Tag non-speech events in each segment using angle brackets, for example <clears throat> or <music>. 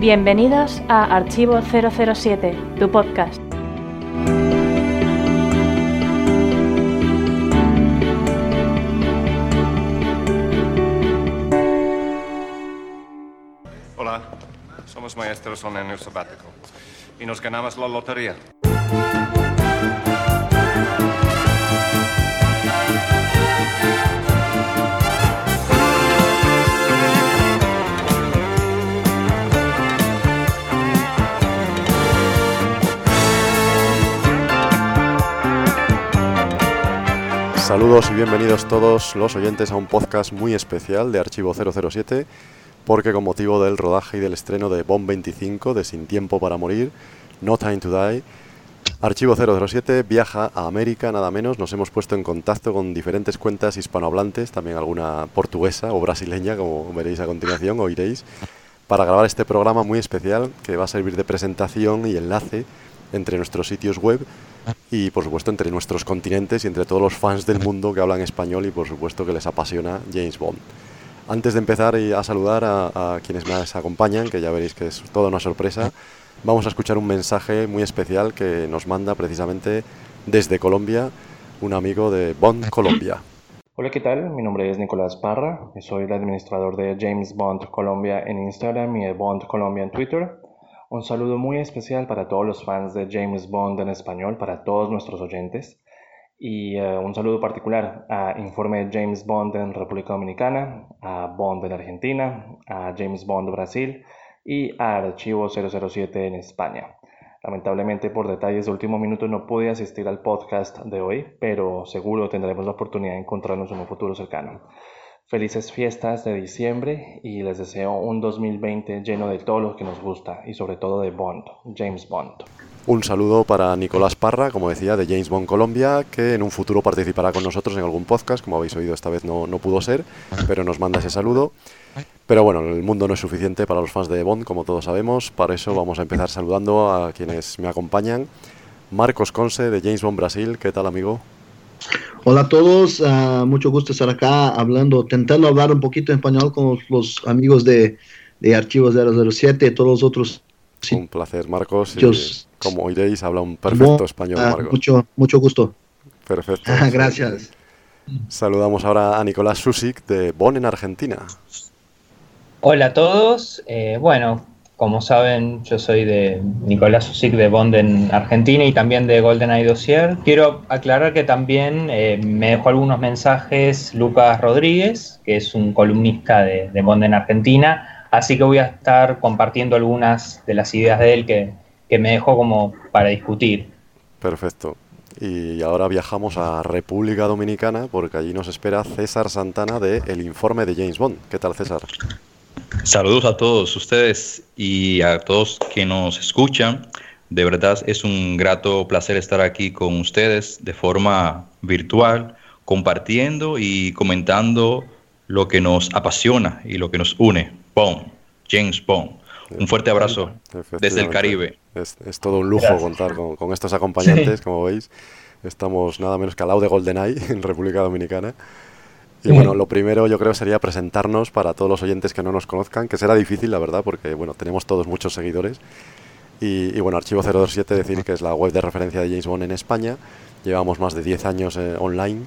Bienvenidos a Archivo 007, tu podcast. Hola, somos maestros en año sabático y nos ganamos la lotería. Saludos y bienvenidos todos los oyentes a un podcast muy especial de Archivo 007, porque con motivo del rodaje y del estreno de Bomb 25 de Sin Tiempo para Morir, No Time to Die, Archivo 007 viaja a América, nada menos. Nos hemos puesto en contacto con diferentes cuentas hispanohablantes, también alguna portuguesa o brasileña, como veréis a continuación, oiréis, para grabar este programa muy especial que va a servir de presentación y enlace entre nuestros sitios web y por supuesto entre nuestros continentes y entre todos los fans del mundo que hablan español y por supuesto que les apasiona James Bond. Antes de empezar a saludar a, quienes me acompañan, que ya veréis que es toda una sorpresa, vamos a escuchar un mensaje muy especial que nos manda precisamente desde Colombia un amigo de Bond Colombia. Hola, ¿qué tal? Mi nombre es Nicolás Parra, soy el administrador de James Bond Colombia en Instagram y Bond Colombia en Twitter. Un saludo muy especial para todos los fans de James Bond en español, para todos nuestros oyentes. Y eh, un saludo particular a Informe James Bond en República Dominicana, a Bond en Argentina, a James Bond Brasil y a Archivo 007 en España. Lamentablemente por detalles de último minuto no pude asistir al podcast de hoy, pero seguro tendremos la oportunidad de encontrarnos en un futuro cercano. Felices fiestas de diciembre y les deseo un 2020 lleno de todo lo que nos gusta y sobre todo de Bond, James Bond. Un saludo para Nicolás Parra, como decía, de James Bond Colombia, que en un futuro participará con nosotros en algún podcast, como habéis oído esta vez no, no pudo ser, pero nos manda ese saludo. Pero bueno, el mundo no es suficiente para los fans de Bond, como todos sabemos, para eso vamos a empezar saludando a quienes me acompañan. Marcos Conce, de James Bond Brasil, ¿qué tal amigo? Hola a todos, uh, mucho gusto estar acá hablando, intentando hablar un poquito en español con los amigos de, de Archivo 007 y todos los otros. Sí. Un placer, Marcos. Y, como oiréis, habla un perfecto bueno, español, uh, Marcos. Mucho, mucho gusto. Perfecto. Gracias. Saludamos ahora a Nicolás Susik de Bonn en Argentina. Hola a todos. Eh, bueno, como saben, yo soy de Nicolás Susik de Bond en Argentina y también de GoldenEye Dossier. Quiero aclarar que también eh, me dejó algunos mensajes Lucas Rodríguez, que es un columnista de, de, Bond en Argentina, así que voy a estar compartiendo algunas de las ideas de él que, que me dejó como para discutir. Perfecto. Y ahora viajamos a República Dominicana porque allí nos espera César Santana de El Informe de James Bond. ¿Qué tal, César? Saludos a todos ustedes y a todos que nos escuchan. De verdad es un grato placer estar aquí con ustedes de forma virtual, compartiendo y comentando lo que nos apasiona y lo que nos une. Bond, James Bond. Un fuerte abrazo desde el Caribe. Es, es todo un lujo Gracias. contar con, con, estos acompañantes, sí. como veis. Estamos nada menos que al lado de GoldenEye <laughs> en República Dominicana. Y bueno, lo primero yo creo sería presentarnos para todos los oyentes que no nos conozcan, que será difícil, la verdad, porque bueno, tenemos todos muchos seguidores. Y, y bueno, Archivo 027, decir que es la web de referencia de James Bond en España. Llevamos más de 10 años eh, online.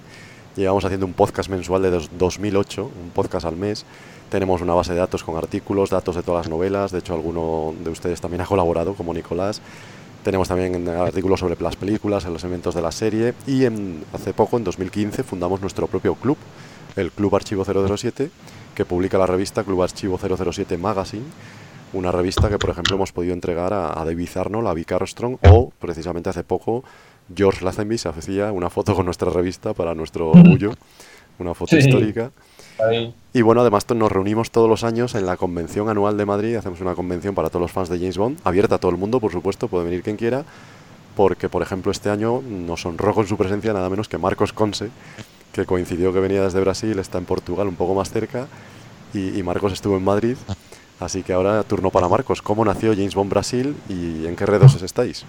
Llevamos haciendo un podcast mensual de dos, 2008, un podcast al mes. Tenemos una base de datos con artículos, datos de todas las novelas. De hecho, alguno de ustedes también ha colaborado, como Nicolás. Tenemos también artículos sobre las películas, los eventos de la serie. Y en, hace poco, en 2015, fundamos nuestro propio club, el Club Archivo 007, que publica la revista Club Archivo 007 Magazine, una revista que, por ejemplo, hemos podido entregar a, a David Arnold, a Vic Armstrong, o precisamente hace poco George Lazenby se hacía una foto con nuestra revista para nuestro orgullo, una foto sí. histórica. Ahí. Y bueno, además nos reunimos todos los años en la convención anual de Madrid, hacemos una convención para todos los fans de James Bond, abierta a todo el mundo, por supuesto, puede venir quien quiera, porque, por ejemplo, este año nos honró con su presencia nada menos que Marcos Conce, que coincidió que venía desde Brasil, está en Portugal, un poco más cerca, y, Marcos estuvo en Madrid. Así que ahora turno para Marcos. ¿Cómo nació James Bond Brasil y en qué redes estáis?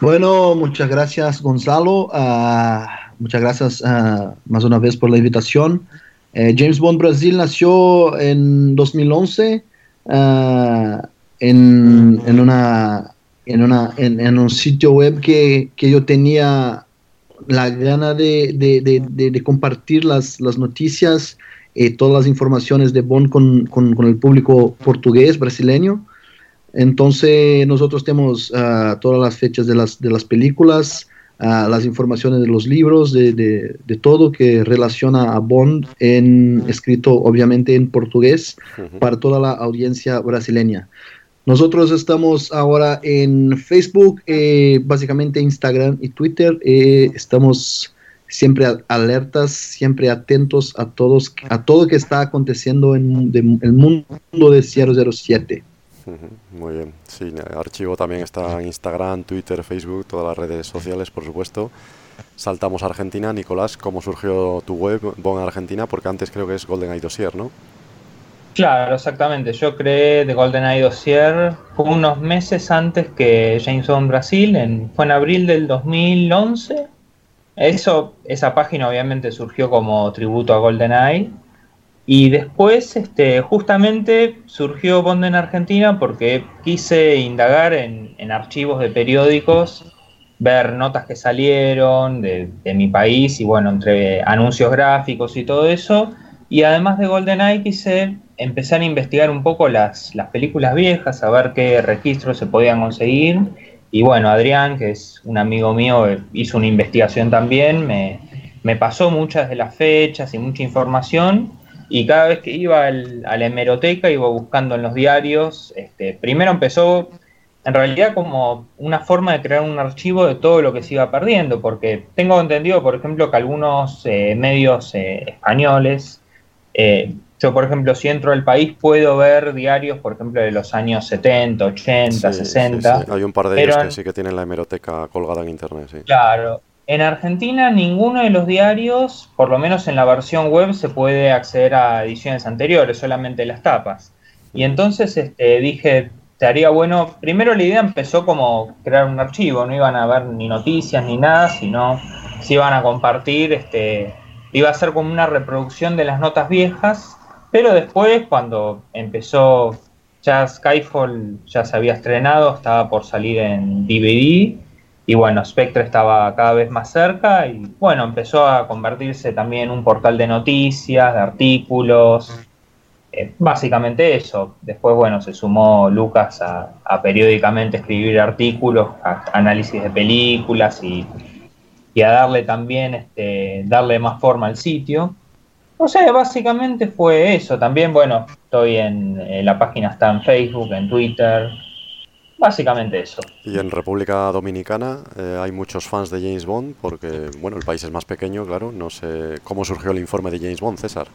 Bueno, muchas gracias Gonzalo. Uh, muchas gracias uh, más una vez por la invitación. Eh, James Bond Brasil nació en 2011. Uh, ah, en, en, una, en, una, en, un sitio web que, que, yo tenía la gana de, de, de, compartir las, las noticias, eh, todas las informaciones de Bond con, con, con, el público portugués, brasileño. Entonces nosotros tenemos ah, todas las fechas de las, de las películas, las informaciones de los libros, de, de, todo que relaciona a Bond, en, escrito obviamente en portugués para toda la audiencia brasileña. Nosotros estamos ahora en Facebook, eh, básicamente Instagram y Twitter. Eh, estamos siempre alertas, siempre atentos a todos, a todo que está aconteciendo en el mundo de 007. Muy bien. Sí, archivo también está en Instagram, Twitter, Facebook, todas las redes sociales, por supuesto. Saltamos a Argentina. Nicolás, ¿cómo surgió tu web, Bon Argentina? Porque antes creo que es GoldenEye Dossier, ¿no? Claro, exactamente. Yo creé The GoldenEye Dossier unos meses antes que James Bond Brasil, en, fue en abril del 2011. Eso, esa página obviamente surgió como tributo a GoldenEye y después, este, justamente surgió Bond en Argentina porque quise indagar en, archivos de periódicos, ver notas que salieron de, mi país y bueno, entre anuncios gráficos y todo eso. Y además de GoldenEye quise empezar a investigar un poco las, las películas viejas, a ver qué registros se podían conseguir. Y bueno, Adrián, que es un amigo mío, hizo una investigación también, me, me pasó muchas de las fechas y mucha información y cada vez que iba a la hemeroteca iba buscando en los diarios. Este, primero empezó en realidad como una forma de crear un archivo de todo lo que se iba perdiendo, porque tengo entendido, por ejemplo, que algunos eh, medios eh, españoles, eh, yo por ejemplo, si entro al país puedo ver diarios, por ejemplo, de los años 70, 80, 60. Hay un par de ellos que sí que tienen la hemeroteca colgada en internet. Claro, en Argentina ninguno de los diarios, por lo menos en la versión web, se puede acceder a ediciones anteriores, solamente las tapas. Y entonces este, dije, te haría bueno, primero la idea empezó como crear un archivo, no iban a ver ni noticias ni nada, sino se iban a compartir, este, iba a ser como una reproducción de las notas viejas, pero después cuando empezó ya Skyfall ya se había estrenado, estaba por salir en DVD y bueno, Spectre estaba cada vez más cerca y bueno, empezó a convertirse también en un portal de noticias, de artículos, eh, básicamente eso. Después, bueno, se sumó Lucas a, periódicamente escribir artículos, análisis de películas y, a darle también, este, darle más forma al sitio. O sea, básicamente fue eso. También, bueno, estoy en, en la página, está en Facebook, en Twitter, Básicamente eso. Y en República Dominicana eh, hay muchos fans de James Bond porque, bueno, el país es más pequeño, claro. No sé cómo surgió el informe de James Bond, César.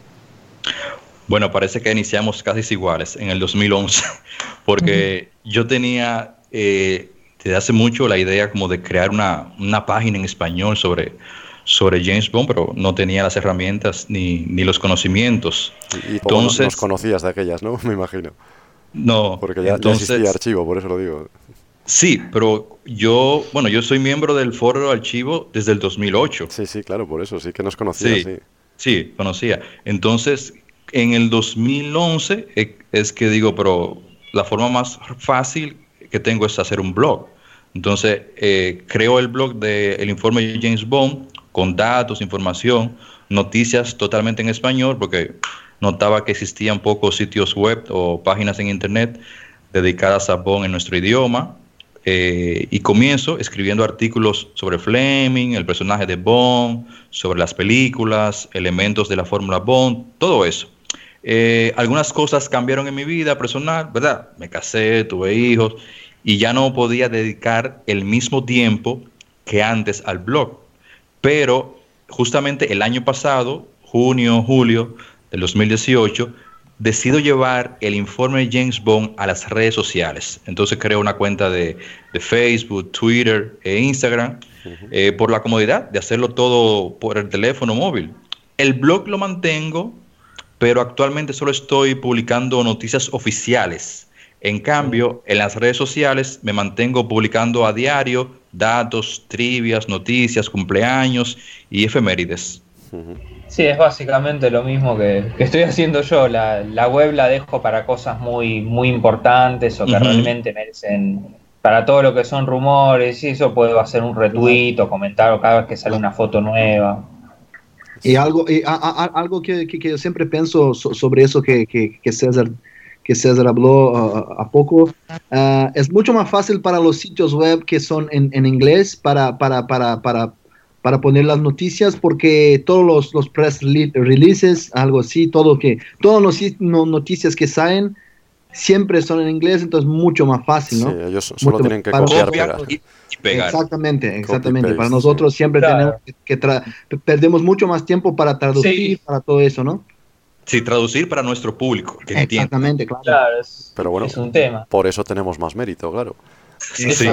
Bueno, parece que iniciamos casi iguales en el 2011, <laughs> porque yo tenía eh, desde hace mucho la idea como de crear una, página en español sobre, sobre James Bond, pero no tenía las herramientas ni, ni los conocimientos. Y, Entonces, nos conocías de aquellas, ¿no? <laughs> Me imagino. No. Porque ya, existía archivo, por eso lo digo. Sí, pero yo, bueno, yo soy miembro del foro archivo desde el 2008. Sí, sí, claro, por eso, sí que nos conocía, sí. Sí, conocía. Entonces, en el 2011 eh, es que digo, pero la forma más fácil que tengo es hacer un blog. Entonces, eh, creo el blog del informe de James Bond con datos, información, noticias totalmente en español, porque notaba que existían pocos sitios web o páginas en internet dedicadas a Bond en nuestro idioma. Eh, y comienzo escribiendo artículos sobre Fleming, el personaje de Bond, sobre las películas, elementos de la fórmula Bond, todo eso. Eh, algunas cosas cambiaron en mi vida personal, ¿verdad? Me casé, tuve hijos y ya no podía dedicar el mismo tiempo que antes al blog. Pero justamente el año pasado, junio, julio, del 2018, decido llevar el informe de James Bond a las redes sociales. Entonces creo una cuenta de, Facebook, Twitter e Instagram eh, por la comodidad de hacerlo todo por el teléfono móvil. El blog lo mantengo, pero actualmente solo estoy publicando noticias oficiales. En cambio, en las redes sociales me mantengo publicando a diario datos, trivias, noticias, cumpleaños y efemérides. Sí, es básicamente lo mismo que, estoy haciendo yo. La, la, web la dejo para cosas muy, muy importantes o que realmente merecen. Para todo lo que son rumores y eso puedo hacer un retweet o comentar cada vez que sale una foto nueva. Y algo, algo que, que, yo siempre pienso sobre eso que, que, César, que César habló uh, a poco, uh, es mucho más fácil para los sitios web que son en, en inglés para, para, para, para para poner las noticias porque todos los, los press releases, algo así, todo que, todas las noticias que salen siempre son en inglés, entonces mucho más fácil, ¿no? Sí, ellos solo tienen que copiar, pegar. Y, pegar. Exactamente, exactamente. para nosotros siempre tenemos que, perdemos mucho más tiempo para traducir, para todo eso, ¿no? Sí, traducir para nuestro público. Que Exactamente, claro. Pero bueno, es un tema. Por eso tenemos más mérito, claro. <laughs> Sí,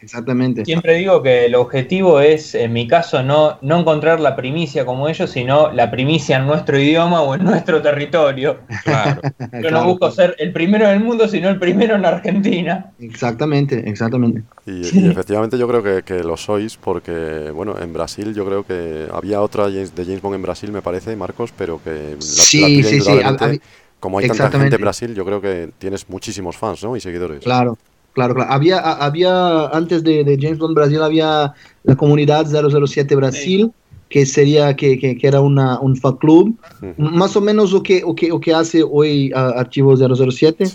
Exactamente. Siempre digo que el objetivo es, en mi caso, no, no encontrar la primicia como ellos, sino la primicia en nuestro idioma o en nuestro territorio. Claro. <laughs> Yo no busco ser el primero en el mundo, sino el primero en Argentina. Exactamente, exactamente. Y, efectivamente yo creo que, que, lo sois porque, bueno, en Brasil yo creo que había otra de James Bond en Brasil, me parece, Marcos, pero que la, sí, sí, sí. como hay tanta gente en Brasil, yo creo que tienes muchísimos fans, ¿no? Y seguidores. Claro, Claro, claro. Había, había antes de, James Bond Brasil, había la comunidad 007 Brasil, que sería que, que, era una, un fan club, más o menos lo que, o que, o que hace hoy uh, Archivo 007.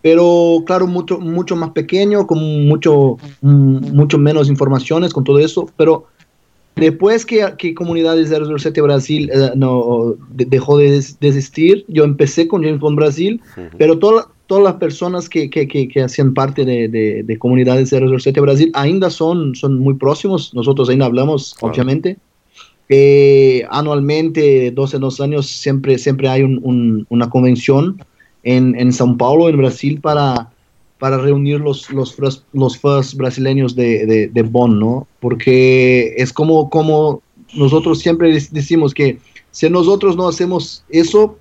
Pero claro, mucho, mucho más pequeño, con mucho, mucho menos informaciones, con todo eso. Pero después que, que Comunidades 007 Brasil eh, no, dejó de desistir, yo empecé con James Bond Brasil, pero todo todas las personas que, que, que, hacían parte de, de, de, comunidades 007 Brasil ainda son, son muy próximos, nosotros ainda hablamos, obviamente. Eh, anualmente, 12 dos años, siempre, siempre hay un, una convención en, en São Paulo, en Brasil, para, para reunir los, los, los fans brasileños de, de, Bonn, ¿no? Porque es como, como nosotros siempre decimos que si nosotros no hacemos eso,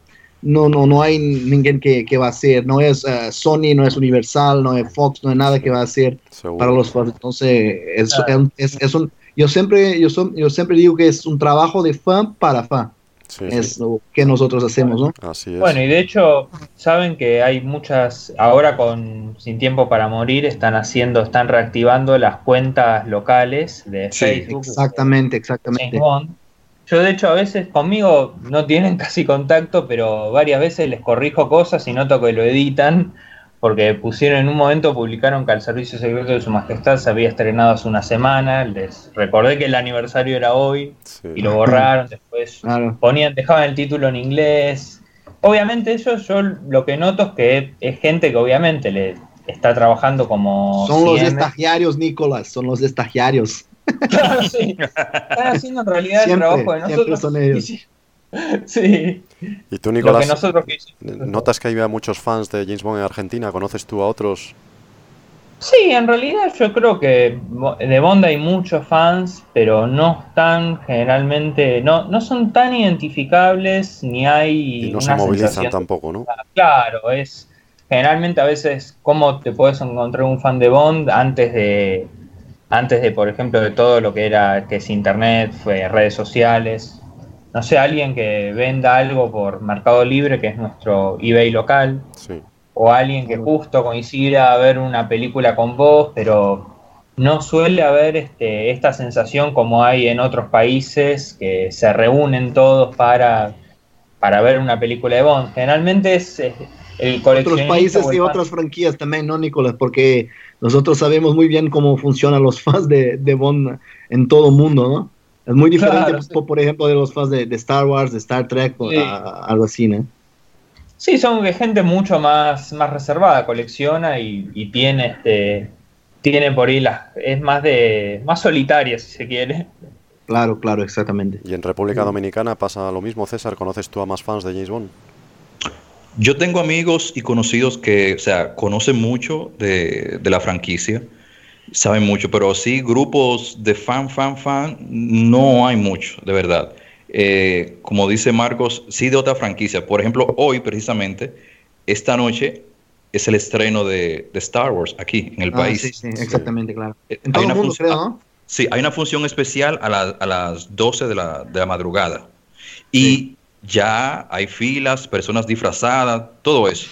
no, no, no hay ninguém que, que va a hacer, no es uh, Sony, no es Universal, no es Fox, no hay nada que va a hacer para los fans. Entonces, es, es, es, un, yo siempre, yo, son, yo siempre digo que es un trabajo de fan para fan. es lo que nosotros hacemos, ¿no? Así es. Bueno, y de hecho, saben que hay muchas, ahora con Sin Tiempo para Morir, están haciendo, están reactivando las cuentas locales de Facebook. Exactamente, exactamente. Yo de hecho a veces conmigo no tienen <laughs> casi contacto, pero varias veces les corrijo cosas y noto que lo editan, porque pusieron en un momento, publicaron que el Servicio Secreto de Su Majestad se había estrenado hace una semana, les recordé que el aniversario era hoy y lo borraron, <clears throat> después ponían, dejaban el título en inglés. Obviamente eso yo lo que noto es que es gente que obviamente le está trabajando como... Son los estagiarios, Nicolás, son los estagiarios. Claro, sí. Están haciendo en realidad el trabajo de nosotros. Son <laughs> ellos. Sí. ¿Y tú, Nicolás, notas que hay muchos fans de James Bond en Argentina? ¿Conoces tú a otros? Sí, en realidad yo creo que de Bond hay muchos fans, pero no están generalmente, no, no son tan identificables ni hay. Y no se movilizan tampoco, ¿no? Claro, es generalmente a veces cómo te puedes encontrar un fan de Bond antes de, antes de, por ejemplo, de todo lo que era, que es internet, fue redes sociales, no sé, alguien que venda algo por Mercado Libre, que es nuestro eBay local, o alguien que justo coincida a ver una película con vos, pero no suele haber este, esta sensación como hay en otros países, que se reúnen todos para, para ver una película de Bond. Generalmente es, el Otros países y otras franquías también, ¿no, Nicolás? Porque nosotros sabemos muy bien cómo funcionan los <laughs> fans de, de Bond en todo el mundo, ¿no? Es muy diferente, por, ejemplo, de los fans de, Star Wars, de Star Trek, o algo así, ¿no? Sí, son gente mucho más, más reservada, colecciona y, tiene este tiene por ahí las es más de más solitaria si se quiere. Claro, claro, exactamente. ¿Y en República Dominicana pasa lo mismo, César? ¿Conoces tú a más fans de James Bond? Yo tengo amigos y conocidos que, o sea, conocen mucho de, la franquicia, saben mucho, pero sí, grupos de fan, fan, fan, no hay mucho, de verdad. Eh, como dice Marcos, sí de otra franquicia. Por ejemplo, hoy precisamente, esta noche es el estreno de, Star Wars aquí en el ah, país. Sí, sí, exactamente, claro. Eh, en todo el mundo, creo, ¿no? Sí, hay una función especial a, la- a las 12 de la, de la madrugada. Y ya hay filas, personas disfrazadas, todo eso.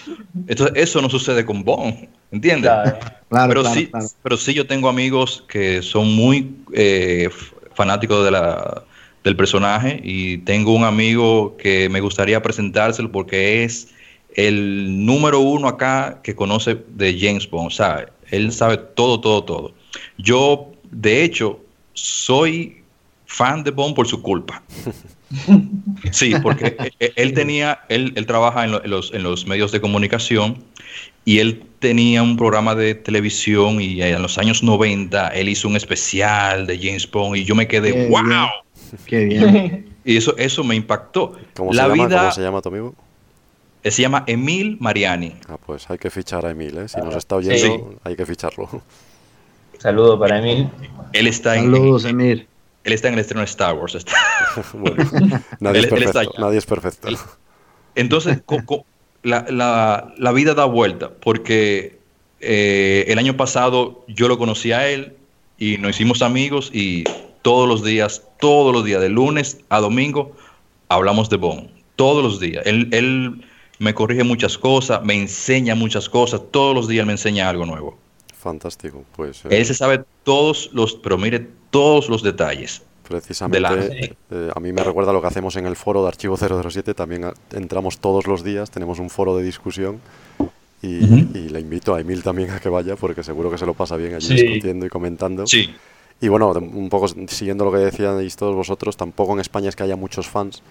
Entonces, eso no sucede con Bond, ¿entiendes? Claro. Claro, pero, claro, sí, claro. pero sí yo tengo amigos que son muy eh, fanáticos de la, del personaje y tengo un amigo que me gustaría presentárselo porque es el número uno acá que conoce de James Bond, ¿sabe? Él sabe todo, todo, todo. Yo, de hecho, soy fan de Bond por su culpa. <laughs> Sí, porque e- él tenía, él, él trabaja en, lo- en los, en los medios de comunicación y él tenía un programa de televisión y en los años 90 él hizo un especial de James Bond y yo me quedé, Qué wow. bien. Qué bien. Y eso, eso me impactó. ¿Cómo La se llama? vida ¿Cómo se llama tu amigo? eh, se llama Emil Mariani. Ah, pues hay que fichar a Emil, ¿eh? Si nos está sí. oyendo, hay que ficharlo. Saludo para Emil. Él está, en, Saludos, Emir. Él está en el estreno de Star Wars. está. <laughs> bueno, nadie es Él- él está perfecto, allá. nadie es perfecto. Entonces, la, la- la vida da vuelta, porque eh, el año pasado yo lo conocí a él y nos hicimos amigos y todos los días, todos los días, de lunes a domingo, hablamos de Bond. Todos los días. Él, él me corrige muchas cosas, me enseña muchas cosas, todos los días me enseña algo nuevo. Fantástico, pues eh, Él se sabe todos los, pero mire, todos los detalles. precisamente de eh, a mí me recuerda lo que hacemos en el foro de Archivo 007, también a- entramos todos los días, tenemos un foro de discusión y, le invito a Emil también a que vaya porque seguro que se lo pasa bien allí Sí. discutiendo y comentando. Sí. Y bueno, un poco siguiendo lo que decíais todos vosotros, tampoco en España es que haya muchos fans.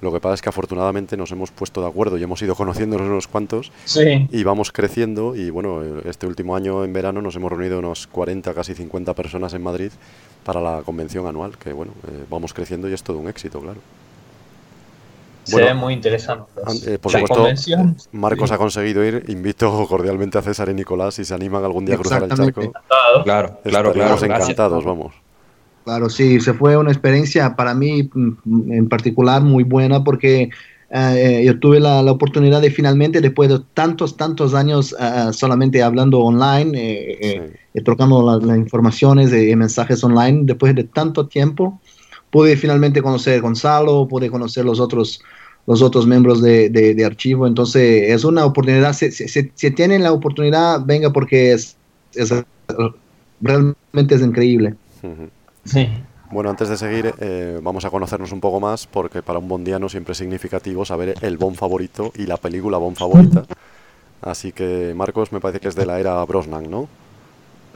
Lo que pasa es que afortunadamente nos hemos puesto de acuerdo y hemos ido conociéndonos unos cuantos Sí. y vamos creciendo. Y bueno, este último año en verano nos hemos reunido unos 40, casi 50 personas en Madrid para la convención anual. Que bueno, eh, vamos creciendo y es todo un éxito, claro. Se Bueno, ve muy interesante. An- eh, por la supuesto, convención. Marcos ha conseguido ir. Invito cordialmente a César y Nicolás si se animan algún día a cruzar el charco. Claro, claro, Estaríamos claro. Gracias. encantados, vamos. Claro, sí, se fue una experiencia para mí mm, en particular muy buena porque eh, yo tuve la, la oportunidad de finalmente, después de tantos, tantos años eh, solamente hablando online, eh, eh, Sí. eh, trocando la- las informaciones y mensajes online, después de tanto tiempo, pude finalmente conocer a Gonzalo, pude conocer los otros los otros miembros de, de- de archivo, entonces es una oportunidad, si, si- si- tienen la oportunidad, venga porque es, es realmente es increíble. Ujú. Sí. Bueno, antes de seguir, eh, vamos a conocernos un poco más, porque para un bondiano siempre es significativo saber el Bond favorito y la película Bond favorita. Así que, Marcos, me parece que es de la era Brosnan, ¿no?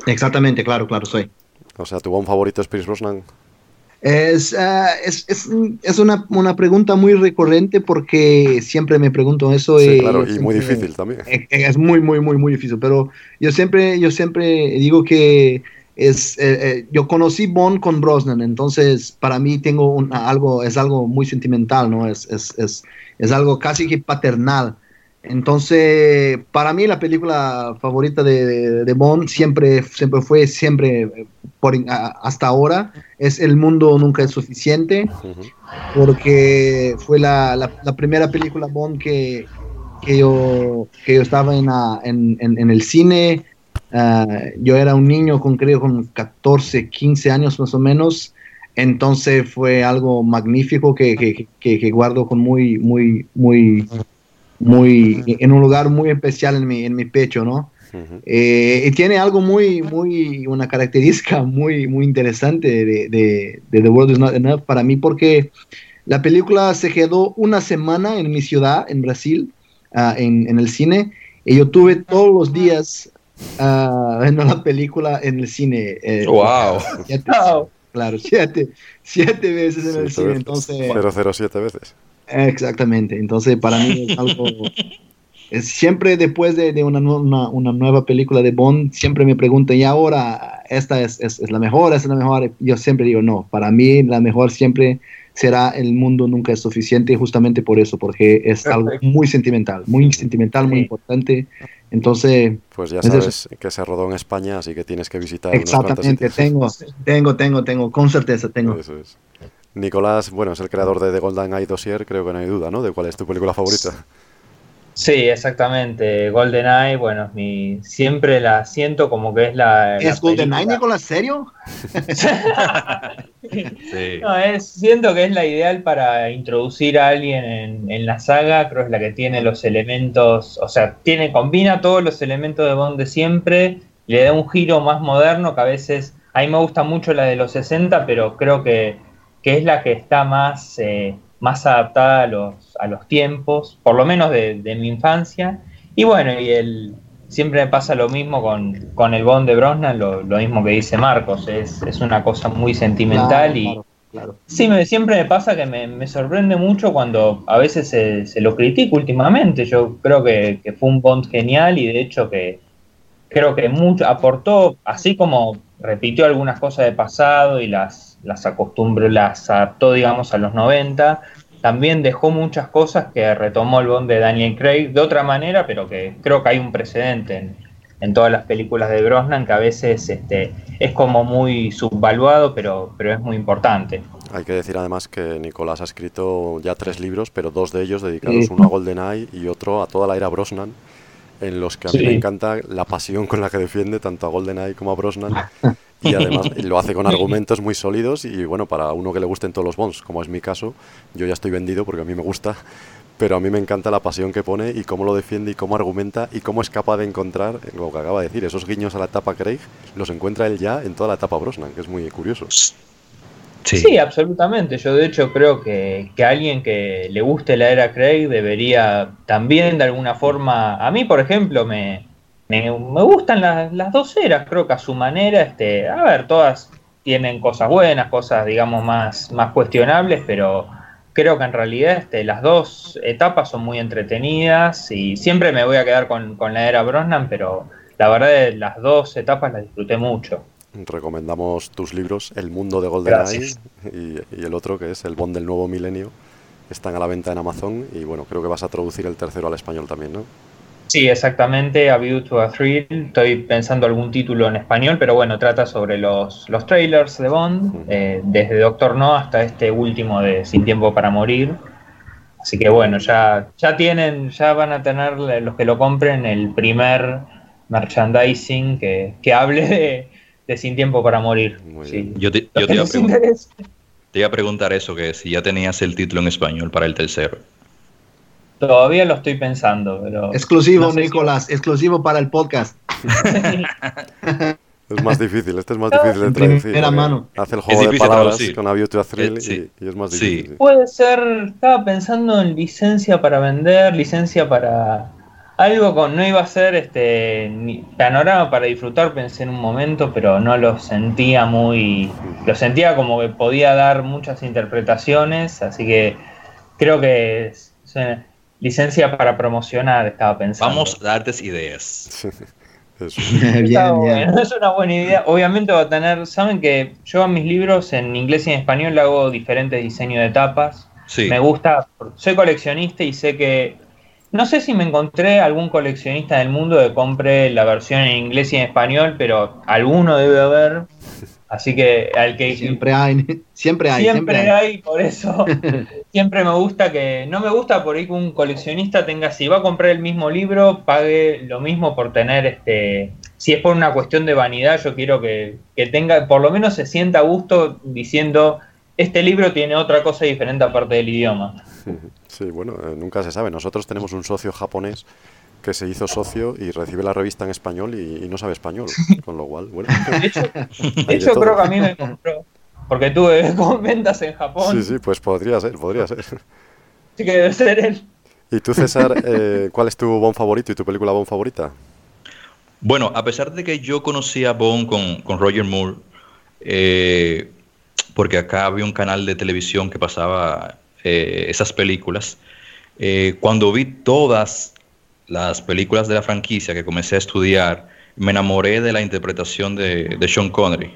Exactamente, claro, claro, soy. O sea, ¿tu Bond favorito es Pierce Brosnan? Es, ah, es, es, es una, una pregunta muy recurrente porque siempre me pregunto eso. Sí, y claro, y muy difícil también. Es, es muy, muy, muy, muy difícil, pero yo siempre, yo siempre digo que es, eh, eh, yo conocí Bond con Brosnan, entonces para mí tengo un- algo, es algo muy sentimental, ¿no? Es, es, es, es algo casi que paternal. Entonces, para mí la película favorita de, de- de Bond siempre, siempre fue, siempre, eh, por, hasta ahora, es El mundo nunca es suficiente porque fue la, la- la primera película Bond que, que, yo, que yo estaba en, la- en, en- en el cine. Ah, yo era un niño con creo con 14, 15 años más o menos. Entonces fue algo magnífico que, que- que- que guardo con muy, muy, muy, muy, en un lugar muy especial en mi, en mi pecho, ¿no? Eh, y tiene algo muy, muy, una característica muy, muy interesante de, de- de The World Is Not Enough para mí porque la película se quedó una semana en mi ciudad, en Brasil, ah, en, en el cine, y yo tuve todos los días ah, <laughs> viendo la película en el cine. eh, Wow. siete- Wow. claro, siete, siete veces en el Siete cine, veces. entonces... 007 veces. Exactamente, entonces para mí es algo... <laughs> es siempre después de, de una, una, una nueva película de Bond, siempre me preguntan, y ahora, ¿esta es, es, es la mejor? ¿Es la mejor? Yo siempre digo, no, para mí la mejor siempre será El mundo nunca es suficiente, justamente por eso, porque es algo muy sentimental, muy sentimental, muy importante. Entonces, Pues ya Es sabes que se rodó en España, así que tienes que visitar exactamente, tengo, tengo, tengo, tengo, con certeza tengo. Eso es. Nicolás, bueno, es el creador de The Golden Eye Dossier, creo que no hay duda, ¿no? De cuál es tu película favorita. Sí, exactamente. GoldenEye, bueno, mi, siempre la siento como que es la. ¿Es GoldenEye, Nicolás? ¿Serio? <laughs> siento que es la ideal para introducir a alguien en, la saga. Creo es la que tiene los elementos, o sea, tiene, combina todos los elementos de Bond de siempre, le da un giro más moderno que a veces. A mí me gusta mucho la de los 60, pero creo que, que es la que está más. Eh, más adaptada a los, a los tiempos, por lo menos de, mi infancia. Y bueno, y el, siempre me pasa lo mismo con, el Bond de Brosnan, lo, mismo que dice Marcos, es, una cosa muy sentimental y sí, me, siempre me pasa que me, sorprende mucho cuando a veces se, lo critico últimamente. Yo creo que, fue un Bond genial y de hecho que creo que mucho aportó, así como repitió algunas cosas de pasado y las las acostumbró, las adaptó, digamos, a los 90. También dejó muchas cosas que retomó el Bond de Daniel Craig de otra manera, pero que creo que hay un precedente en, todas las películas de Brosnan que a veces este, es como muy subvaluado, pero, pero es muy importante. Hay que decir además que Nicolás ha escrito ya tres libros, pero dos de ellos dedicados, uno a GoldenEye y otro a toda la era Brosnan, en los que a mí me encanta la pasión con la que defiende tanto a GoldenEye como a Brosnan. <laughs> y además <laughs> lo hace con argumentos muy sólidos y bueno, para uno que le gusten todos los bonds, como es mi caso, yo ya estoy vendido porque a mí me gusta, pero a mí me encanta la pasión que pone y cómo lo defiende y cómo argumenta y cómo es capaz de encontrar lo que acaba de decir, esos guiños a la etapa Craig, los encuentra él ya en toda la etapa Brosnan, que es muy curioso. Sí. absolutamente. Yo de hecho creo que, que alguien que le guste la era Craig debería también de alguna forma, a mí por ejemplo me, me, gustan las, dos eras, creo que a su manera, este, a ver, todas tienen cosas buenas, cosas, digamos, más, más cuestionables, pero creo que en realidad este, las dos etapas son muy entretenidas y siempre me voy a quedar con, la era Brosnan, pero la verdad las dos etapas las disfruté mucho. Recomendamos tus libros, El mundo de GoldenEye y, y el otro que es El Bond del nuevo milenio. Están a la venta en Amazon y bueno, creo que vas a traducir el tercero al español también, ¿no? Sí, exactamente, A View to a Thrill. Estoy pensando algún título en español, pero bueno, trata sobre los, los trailers de Bond, eh, desde Doctor No hasta este último de Sin Tiempo para Morir. Así que bueno, ya, ya tienen, ya van a tener los que lo compren el primer merchandising que, que hable de, Sin Tiempo para Morir. Yo, te, yo te, iba te, iba a preguntar eso, que si ya tenías el título en español para el tercero. Todavía lo estoy pensando, pero. Exclusivo, Nicolás, exclusivo para el podcast. <laughs> es más difícil, este es más difícil de traducir. Primera mano. Hace el juego de palabras con A View to a Thrill y, es más difícil. Puede ser, estaba pensando en licencia para vender, licencia para. Algo con, no iba a ser este panorama para disfrutar, pensé en un momento, pero no lo sentía muy, lo sentía como que podía dar muchas interpretaciones, así que creo que licencia para promocionar, estaba pensando. Vamos a darte ideas. <laughs> Es una buena idea. Obviamente va a tener, saben que yo a mis libros en inglés y en español hago diferentes diseños de tapas. Me gusta, soy coleccionista y sé que no sé si me encontré algún coleccionista del mundo que compre la versión en inglés y en español, pero alguno debe haber. <laughs> Así que al que siempre hay, siempre hay, siempre, hay. por eso <laughs> siempre me gusta que no me gusta por ahí que un coleccionista tenga si va a comprar el mismo libro pague lo mismo por tener este si es por una cuestión de vanidad yo quiero que, que tenga por lo menos se sienta a gusto diciendo este libro tiene otra cosa diferente aparte del idioma. <laughs> Sí, bueno, eh, nunca se sabe. Nosotros tenemos un socio japonés que se hizo socio y recibe la revista en español y, no sabe español, con lo cual, bueno. De hecho, <laughs> creo que a mí me compró, porque tuve <laughs> ventas en Japón. Sí, sí, pues podría ser, podría ser. Sí que debe ser él. ¿Y tú, César, eh, cuál es tu Bond favorito y tu película Bond favorita? Bueno, a pesar de que yo conocí a Bond con, Roger Moore, eh, porque acá había un canal de televisión que pasaba eh, esas películas, cuando vi todas las películas de la franquicia que comencé a estudiar, me enamoré de la interpretación de, Sean Connery.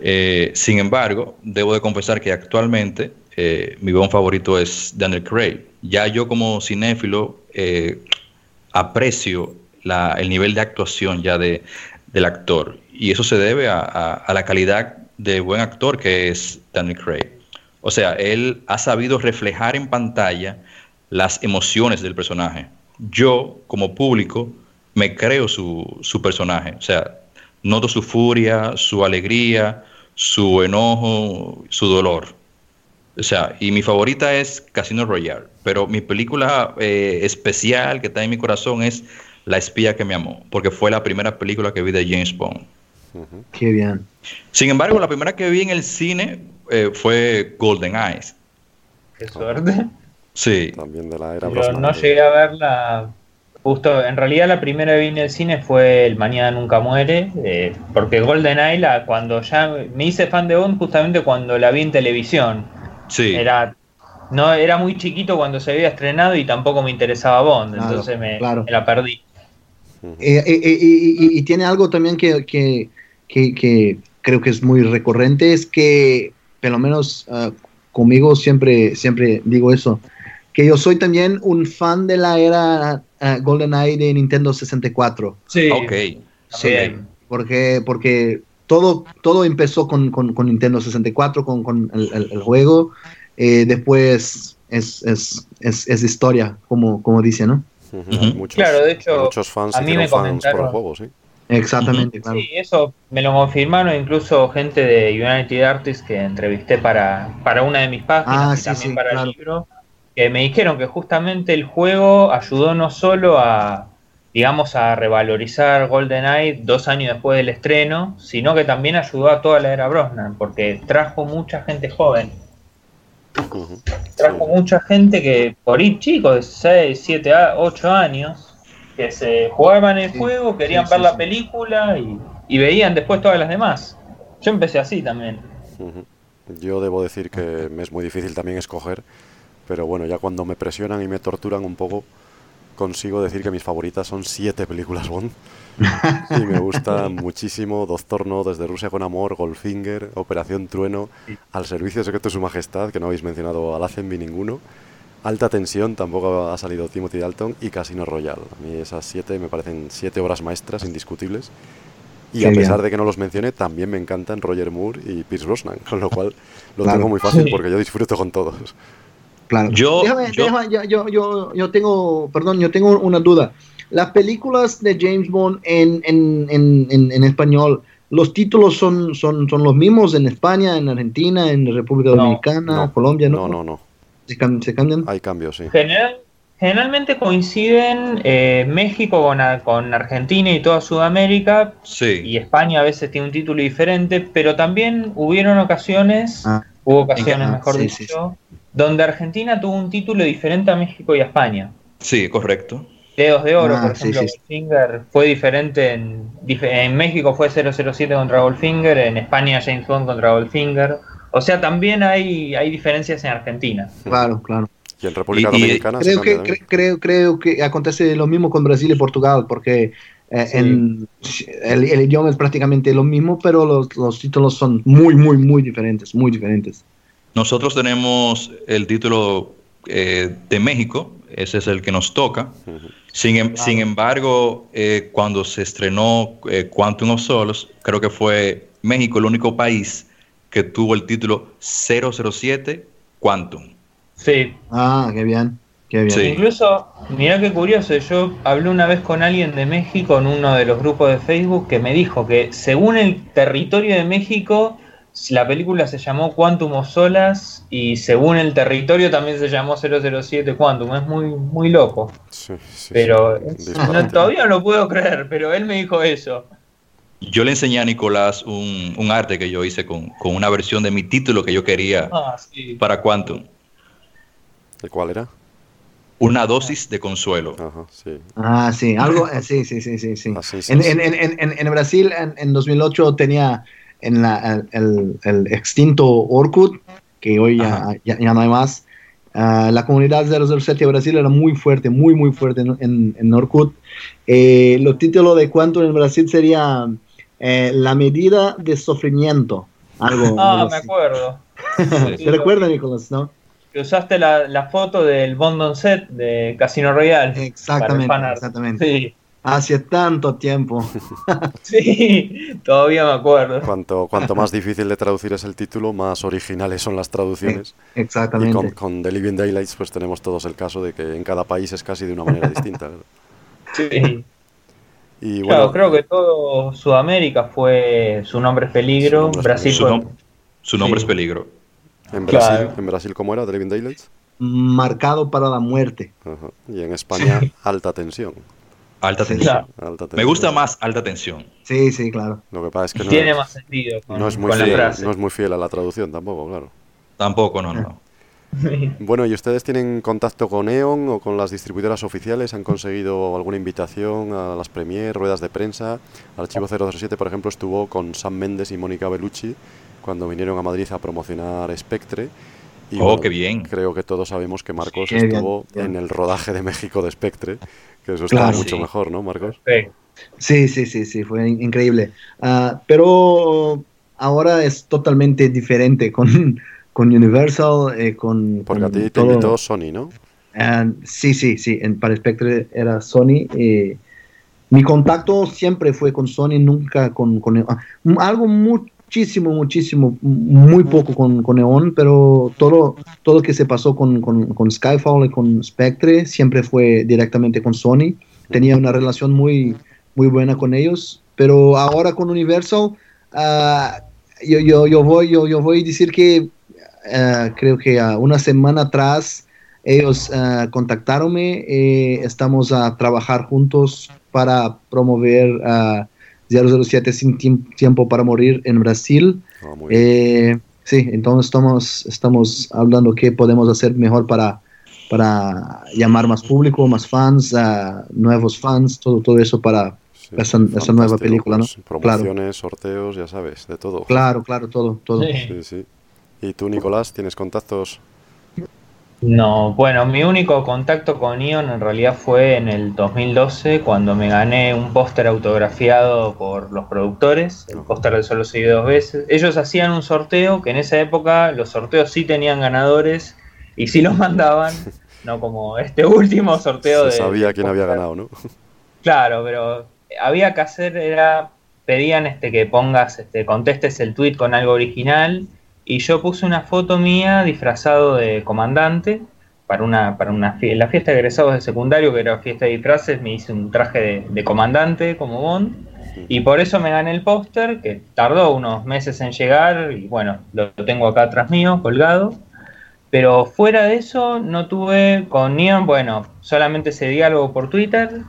Eh, sin embargo, debo de confesar que actualmente eh, mi buen favorito es Daniel Craig. Ya yo como cinéfilo eh, aprecio el nivel de actuación ya de, del actor y eso se debe a, a, la calidad de buen actor que es Daniel Craig. O sea, él ha sabido reflejar en pantalla las emociones del personaje yo como público me creo su, su personaje. O sea, noto su furia, su alegría, su enojo, su dolor. O sea, y mi favorita es Casino Royale, pero mi película eh, especial que está en mi corazón es La espía que me amó, porque fue la primera película que vi de James Bond. Qué bien. Sin embargo, la primera que vi en el cine eh, fue Golden Eyes. Qué suerte. Sí. También de la era Yo Brosnan. no llegué a verla. Justo, en realidad la primera que vi en el cine fue El Mañana Nunca Muere, eh, porque GoldenEye, la, cuando ya me hice fan de Bond justamente cuando la vi en televisión. Sí. Era, no, era muy chiquito cuando se había estrenado y tampoco me interesaba Bond, Claro, entonces me, claro. me la perdí. Eh, eh, eh, y, y- y tiene algo también que, que- que- que creo que es muy recurrente, es que, por lo menos ah, conmigo siempre, siempre digo eso, que yo soy también un fan de la era ah, GoldenEye de Nintendo 64. Sí, Ok. Sí, porque, porque todo, todo empezó con, con- con Nintendo 64, con, con el, el- el juego. eh, después es, es, es, es historia, como, como dice, ¿no? Ujú. hay muchos, Claro, de hecho, muchos fans a mí me fans por el comentaron- juego, sí. Exactamente, claro. Sí, eso me lo confirmaron incluso gente de United Artists que entrevisté para, para una de mis páginas Ah, y sí, también sí, para claro. el libro, que me dijeron que justamente el juego ayudó no solo a, digamos, a revalorizar GoldenEye dos años después del estreno, sino que también ayudó a toda la era Brosnan, porque trajo mucha gente joven. Trajo mucha gente que, por ir chicos de 6, 7, 8 años, que se jugaban el Sí, juego, querían sí, ver sí, la sí. película y, y veían después todas las demás. Yo empecé así también. Yo debo decir que me es muy difícil también escoger, pero bueno, ya cuando me presionan y me torturan un poco, consigo decir que mis favoritas son siete películas Bond. <laughs> y me gusta muchísimo Doctor No, Desde Rusia con Amor, Goldfinger, Operación Trueno, Al Servicio Secreto de Su Majestad, que no habéis mencionado a Lazenby ninguno, Alta Tensión, tampoco ha salido Timothy Dalton, y Casino Royale. A mí esas siete me parecen siete obras maestras indiscutibles. Y Qué a pesar bien. de que no los mencioné, también me encantan Roger Moore y Pierce Brosnan, con lo cual lo Claro. tengo muy fácil porque yo disfruto con todos. Claro. Yo- Déjame- yo- déjame, yo, yo, yo, yo tengo, perdón, yo tengo una duda. Las películas de James Bond en, en, en, en, en español, ¿los títulos son, son, son los mismos en España, en Argentina, en República Dominicana, no, Colombia? No, ¿no? no, no. ¿Se, cam- se cambian? Hay cambios, sí. General, generalmente coinciden eh, México con, con Argentina y toda Sudamérica, Sí. y España a veces tiene un título diferente, pero también hubieron ocasiones, Ah. hubo ocasiones, Ah, mejor sí, dicho, donde Argentina tuvo un título diferente a México y a España. Sí, correcto. Dedos de Oro, Ah, por ejemplo, sí. Goldfinger fue diferente en, México fue 007 contra Goldfinger, en España James Bond contra Goldfinger. O sea, también hay, hay diferencias en Argentina. Claro, claro. Y en República Y- y- Dominicana Creo que, cre- creo, creo que acontece lo mismo con Brasil y Portugal, porque eh, Sí. en, el, el idioma es prácticamente lo mismo, pero los, los títulos son muy, muy, muy diferentes, muy diferentes. Nosotros tenemos el título eh, de México, ese es el que nos toca. Sin, em- sin embargo, eh, cuando se estrenó eh, Quantum of Solace, creo que fue México el único país que tuvo el título 007 Quantum. Sí, Ah, qué bien, qué bien. Sí. Incluso, mirá qué curioso, yo hablé una vez con alguien de México en uno de los grupos de Facebook que me dijo que según el territorio de México, la película se llamó Quantum of Solas y según el territorio también se llamó 007 Quantum. Es muy, muy loco. Sí, sí, Pero sí, es- disparate. no, todavía no lo puedo creer, pero él me dijo eso. Yo le enseñé a Nicolás un, un arte que yo hice con, con una versión de mi título que yo quería Ah, sí. para Quantum. ¿Y cuál era? Una dosis de consuelo. Ajá, sí. Ah, sí, algo, <laughs> eh, sí, sí, sí, sí, sí. Así, En, sí. en, en, en, en Brasil, en, en 2008, tenía en la, el, el extinto Orkut, que hoy ya, ya, ya no hay más. Ah, la comunidad 007 de Brasil era muy fuerte, muy, muy fuerte en, en, en Orkut. Eh, los títulos de cuánto en Brasil sería eh, La medida de sufrimiento. Algo, <laughs> Ah, algo me acuerdo. <laughs> ¿Te recuerdas, Nicolás? ¿no? Que usaste la, la foto del Bond on Set de Casino Royale. Exactamente, exactamente. Sí. Hace tanto tiempo. <laughs> sí, todavía me acuerdo. Cuanto, cuanto más difícil de traducir es el título, más originales son las traducciones. Exactamente. Y con, con, The Living Daylights pues tenemos todos el caso de que en cada país es casi de una manera distinta. Sí. <laughs> Y claro, creo que todo Sudamérica fue su nombre es peligro, nombre es Brasil Su, fue- nom- su nombre Sí. es peligro. En Brasil, Claro. en Brasil ¿cómo era? The Living Daylights. Marcado para la muerte. Ajá. Y en España, alta tensión. Alta Sí. tensión. Alta Me gusta más alta tensión. Sí, sí, claro. Lo que pasa es que no, tiene es, más sentido con, no es muy con la fiel, frase. no es muy fiel a la traducción tampoco, claro. Tampoco, no, no. <laughs> Bueno, ¿y ustedes tienen contacto con E.ON o con las distribuidoras oficiales? ¿Han conseguido alguna invitación a las premier, ruedas de prensa? Archivo 007, por ejemplo, estuvo con Sam Méndez y Mónica Bellucci cuando vinieron a Madrid a promocionar Spectre. Y Oh, qué bien. Creo que todos sabemos que Marcos bien, estuvo bien. en el rodaje de México de Spectre, que eso está Claro. mucho Sí. mejor, ¿no, Marcos? Sí, sí, sí, sí, fue in- increíble. Ah, pero ahora es totalmente diferente con, <laughs> con Universal, eh, con, Porque a ti te todo. invitó Sony, ¿no? Ah, sí, sí, sí, en, para Spectre era Sony. eh, mi contacto siempre fue con Sony, nunca con, con ah, algo muchísimo, muchísimo, muy poco con, con Neon, pero todo todo lo que se pasó con, con, con Skyfall y con Spectre siempre fue directamente con Sony. Tenía una relación muy, muy buena con ellos, pero ahora con Universal, ah, yo, yo, yo, voy, yo, yo voy a decir que ah, creo que una semana atrás ellos ah, contactaronme, eh, estamos a trabajar juntos para promover 007 sin Tiemp- tiempo para morir en Brasil. Bien. Eh, sí, entonces estamos, estamos hablando qué podemos hacer mejor para, para llamar más público, más fans, ah, nuevos fans, todo, todo eso para... Sí, esa- esa nueva película, ¿no? promociones, sorteos, ya sabes, de todo. Claro, claro, todo, todo. Sí. Sí, sí. ¿Y tú, Nicolás, tienes contactos? No, bueno, mi único contacto con Ion en realidad fue en el 2012 cuando me gané un póster autografiado por los productores, el póster de Solo Seguí dos veces. Ellos hacían un sorteo que en esa época los sorteos sí tenían ganadores y sí los mandaban, <laughs> no como este último sorteo Se de... sabía del quién había ganado, ¿no? <laughs> Claro, pero había que hacer, era, pedían este que pongas, este, contestes el tweet con algo original, y yo puse una foto mía disfrazado de comandante para una, para una fie- la fiesta de egresados de secundario, que era fiesta de disfraces, me hice un traje de, de comandante como Bond, y por eso me gané el póster, que tardó unos meses en llegar, y bueno, lo tengo acá atrás mío, colgado. Pero fuera de eso, no tuve con Neon, bueno, solamente ese diálogo por Twitter.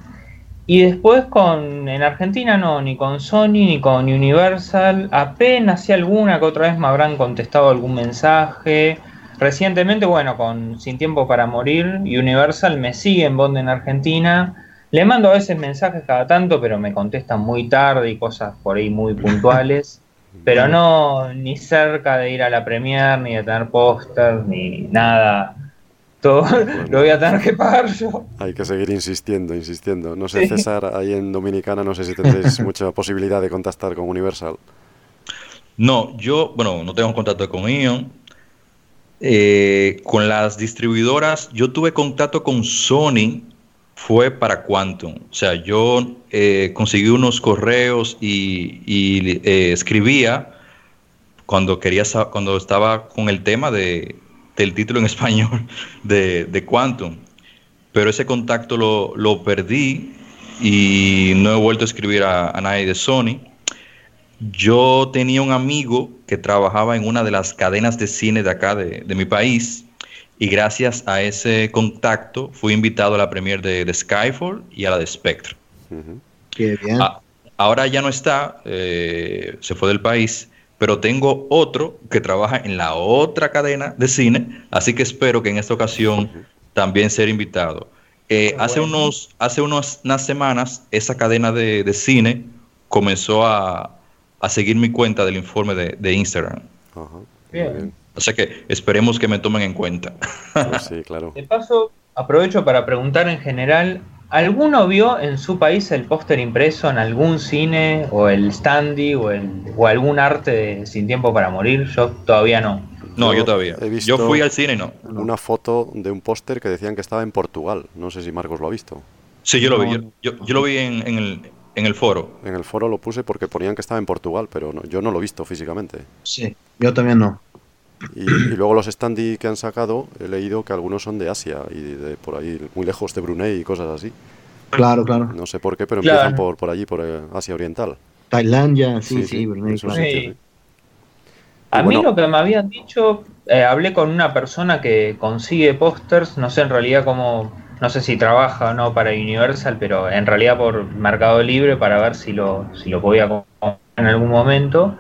Y después con en Argentina no, ni con Sony ni con Universal. Apenas si alguna que otra vez me habrán contestado algún mensaje. Recientemente, bueno, con Sin Tiempo para Morir, Universal me sigue en Bond en Argentina. Le mando a veces mensajes cada tanto, pero me contestan muy tarde y cosas por ahí muy puntuales. <laughs> Pero no, ni cerca de ir a la premier, ni de tener póster, ni nada. Todo <laughs> lo voy a tener que pagar yo. Hay que seguir insistiendo, insistiendo. No sé, Sí. César, ahí en Dominicana no sé si tendréis <laughs> mucha posibilidad de contactar con Universal. No, yo, bueno, no tengo contacto con Ion. Eh, con las distribuidoras, yo tuve contacto con Sony, fue para Quantum. O sea, yo eh, conseguí unos correos y, y, eh, escribía cuando quería cuando estaba con el tema de, del título en español de, de Quantum. Pero ese contacto lo, lo perdí y no he vuelto a escribir a, a nadie de Sony. Yo tenía un amigo que trabajaba en una de las cadenas de cine de acá, de, de mi país, y gracias a ese contacto fui invitado a la premier de, de Skyfall y a la de Spectre. Qué bien. Ah, ahora ya no está, eh, se fue del país, pero tengo otro que trabaja en la otra cadena de cine, así que espero que en esta ocasión también ser invitado. Eh, hace, bueno. unos, hace unos- unas semanas esa cadena de, de cine comenzó a, a seguir mi cuenta del informe de, de Instagram. Bien. O sea que esperemos que me tomen en cuenta. Pues sí, claro. De paso, aprovecho para preguntar en general, ¿alguno vio en su país el póster impreso en algún cine o el standy o, el, o algún arte de Sin Tiempo para Morir? Yo todavía no. No, Yo yo todavía. he visto- Yo fui al cine y no. Una foto de un póster que decían que estaba en Portugal. No sé si Marcos lo ha visto. Sí, yo lo vi. Yo, yo, lo vi en, en, el, en el foro. En el foro lo puse porque ponían que estaba en Portugal, pero no, yo no lo he visto físicamente. Sí, yo también no. Y, y luego los standy que han sacado, he leído que algunos son de Asia y de por ahí, muy lejos de Brunei y cosas así. Claro, claro. No sé por qué, pero Claro. empiezan por, por allí, por eh, Asia Oriental. Tailandia, sí, sí, Brunei, claro. sitios. A Y mí bueno, lo que me habían dicho, eh, hablé con una persona que consigue pósters, no sé en realidad cómo, no sé si trabaja o no para Universal, pero en realidad por Mercado Libre para ver si lo, si lo podía comprar en algún momento.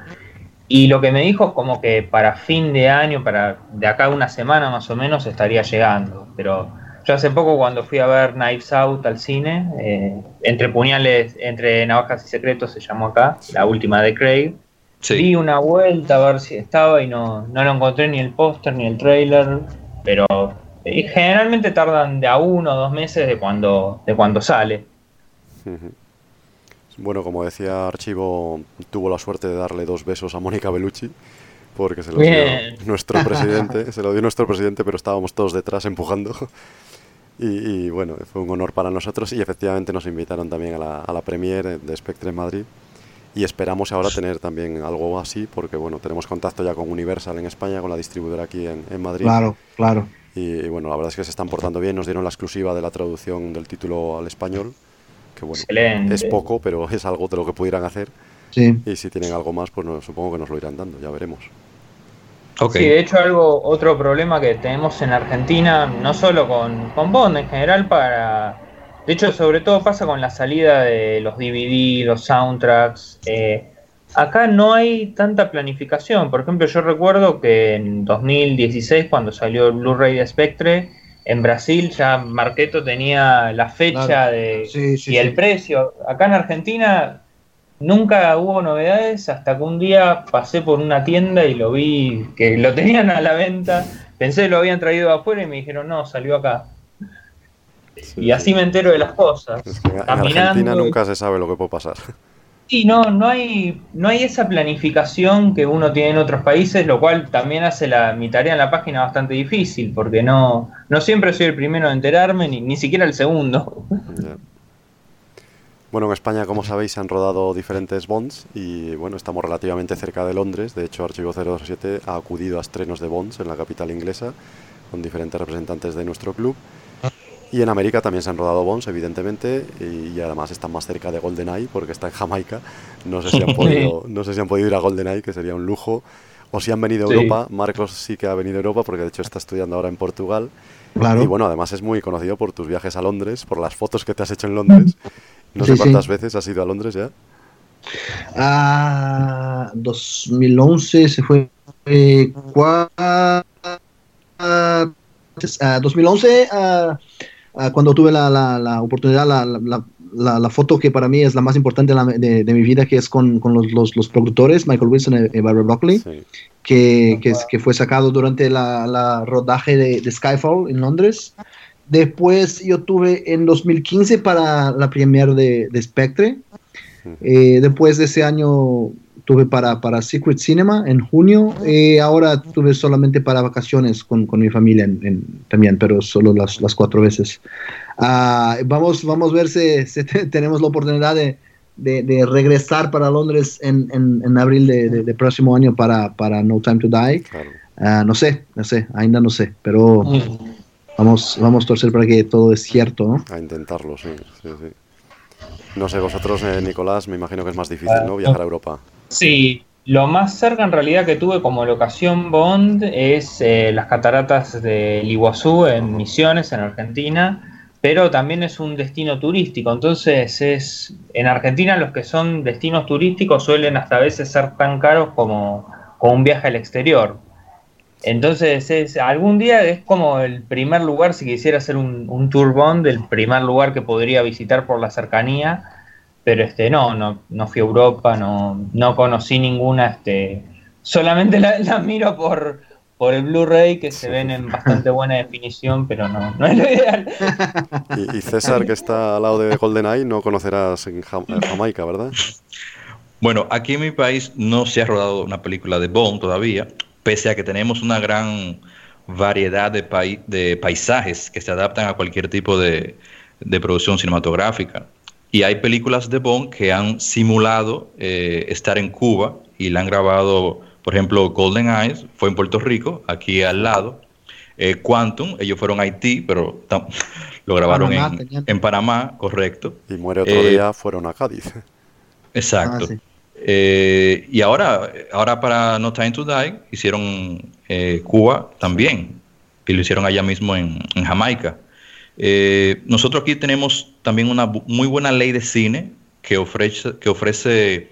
Y lo que me dijo es como que para fin de año, para de acá a una semana más o menos, estaría llegando. Pero yo hace poco cuando fui a ver Knives Out al cine, eh, entre puñales, entre navajas y secretos se llamó acá, la última de Craig. Sí. Di una vuelta a ver si estaba y no, no lo encontré ni el póster ni el trailer, pero eh, generalmente tardan de a uno o dos meses de cuando, de cuando sale. Ujú. Bueno, como decía Archivo, tuvo la suerte de darle dos besos a Mónica Bellucci, porque se lo Bien. dio nuestro <laughs> presidente, se lo dio nuestro presidente, pero estábamos todos detrás empujando. Y, y, bueno, fue un honor para nosotros y efectivamente nos invitaron también a la, a la premiere de Spectre en Madrid. Y esperamos ahora tener también algo así, porque bueno, tenemos contacto ya con Universal en España, con la distribuidora aquí en, en Madrid. Claro, claro. Y, y, bueno, la verdad es que se están portando bien, nos dieron la exclusiva de la traducción del título al español, que bueno, Excelente. es poco, pero es algo de lo que pudieran hacer. Sí. Y si tienen algo más, pues no, supongo que nos lo irán dando, ya veremos. Sí, de hecho algo, otro problema que tenemos en Argentina, no solo con, con Bond en general, para... De hecho, sobre todo pasa con la salida de los DVD, los soundtracks. eh, acá no hay tanta planificación. Por ejemplo, yo recuerdo que en 2016, cuando salió el Blu-ray de Spectre, en Brasil ya Marqueto tenía la fecha Claro. de, Sí, sí, y el sí. precio. Acá en Argentina nunca hubo novedades hasta que un día pasé por una tienda y lo vi que lo tenían a la venta. Pensé que lo habían traído de afuera y me dijeron, no, salió acá. Sí, Y así sí. me entero de las cosas. Es que en Caminando. Argentina nunca se sabe lo que puede pasar. Sí, no, no hay, no hay esa planificación que uno tiene en otros países, lo cual también hace la, mi tarea en la página bastante difícil, porque no, no siempre soy el primero en enterarme, ni, ni siquiera el segundo. Bueno, en España, como sabéis, se han rodado diferentes Bonds y bueno, estamos relativamente cerca de Londres. De hecho, Archivo 007 ha acudido a estrenos de Bonds en la capital inglesa con diferentes representantes de nuestro club. Y en América también se han rodado Bonds, evidentemente, y, y además están más cerca de GoldenEye porque está en Jamaica. No sé si han <laughs> podido, no sé si han podido ir a GoldenEye, que sería un lujo. O si han venido a Sí. Europa. Marcos sí que ha venido a Europa porque de hecho está estudiando ahora en Portugal. Claro. Y bueno, además es muy conocido por tus viajes a Londres, por las fotos que te has hecho en Londres. <laughs> No Sí, sé sí. cuántas veces has ido a Londres ya. Ah, 2011 se fue eh, cua- ah, 2011 ah, ah, cuando tuve la, la- la oportunidad la, la- la- la foto que para mí es la más importante de, de- de mi vida que es con, con los, los- los productores Michael Wilson y, y Barbara Broccoli Sí. que, que, que fue sacado durante la, la rodaje de, de Skyfall en Londres. Después yo tuve en 2015 para la premiere de, de Spectre. Eh, después de ese año tuve para, para Secret Cinema en junio. Eh, ahora tuve solamente para vacaciones con, con mi familia en- en- también, pero solo las, las cuatro veces. Ah, vamos, vamos a ver si, si te- tenemos la oportunidad de, de- de regresar para Londres en, en- en abril de, de- de próximo año para, para No Time to Die. Claro. Ah, no sé, no sé, ainda no sé, pero vamos, vamos a torcer para que todo es cierto, ¿no? A intentarlo, sí. sí, sí. No sé, vosotros, eh, Nicolás, me imagino que es más difícil, ¿no? Viajar a Europa. Sí, lo más cerca en realidad que tuve como locación Bond es eh, las cataratas del Iguazú en Misiones, en Argentina, pero también es un destino turístico. Entonces, es en Argentina los que son destinos turísticos suelen hasta a veces ser tan caros como, un viaje al exterior. Entonces, es, algún día es como el primer lugar, si quisiera hacer un, un tour Bond, el primer lugar que podría visitar por la cercanía pero este no, no, no fui a Europa, no, no conocí ninguna, este, solamente la, la miro por, por el Blu-ray que se ven en bastante buena definición, pero no, no es lo ideal. <laughs> Y, y César, que está al lado de GoldenEye, no conocerás en Jam- en Jamaica, ¿verdad? Bueno, aquí en mi país no se ha rodado una película de Bond todavía, pese a que tenemos una gran variedad de, pai- de paisajes que se adaptan a cualquier tipo de, de producción cinematográfica. Y hay películas de Bond que han simulado eh, estar en Cuba y la han grabado, por ejemplo, Golden Eyes fue en Puerto Rico, aquí al lado. Eh, Quantum, ellos fueron a Haití, pero <laughs> lo grabaron en, Panamá, correcto. Y muere otro día, fueron a Cádiz. Exacto. Ah, eh, y ahora, ahora para No Time to Die hicieron eh, Cuba también, y lo hicieron allá mismo en, Jamaica. Eh, nosotros aquí tenemos también una muy buena ley de cine que ofrece, que ofrece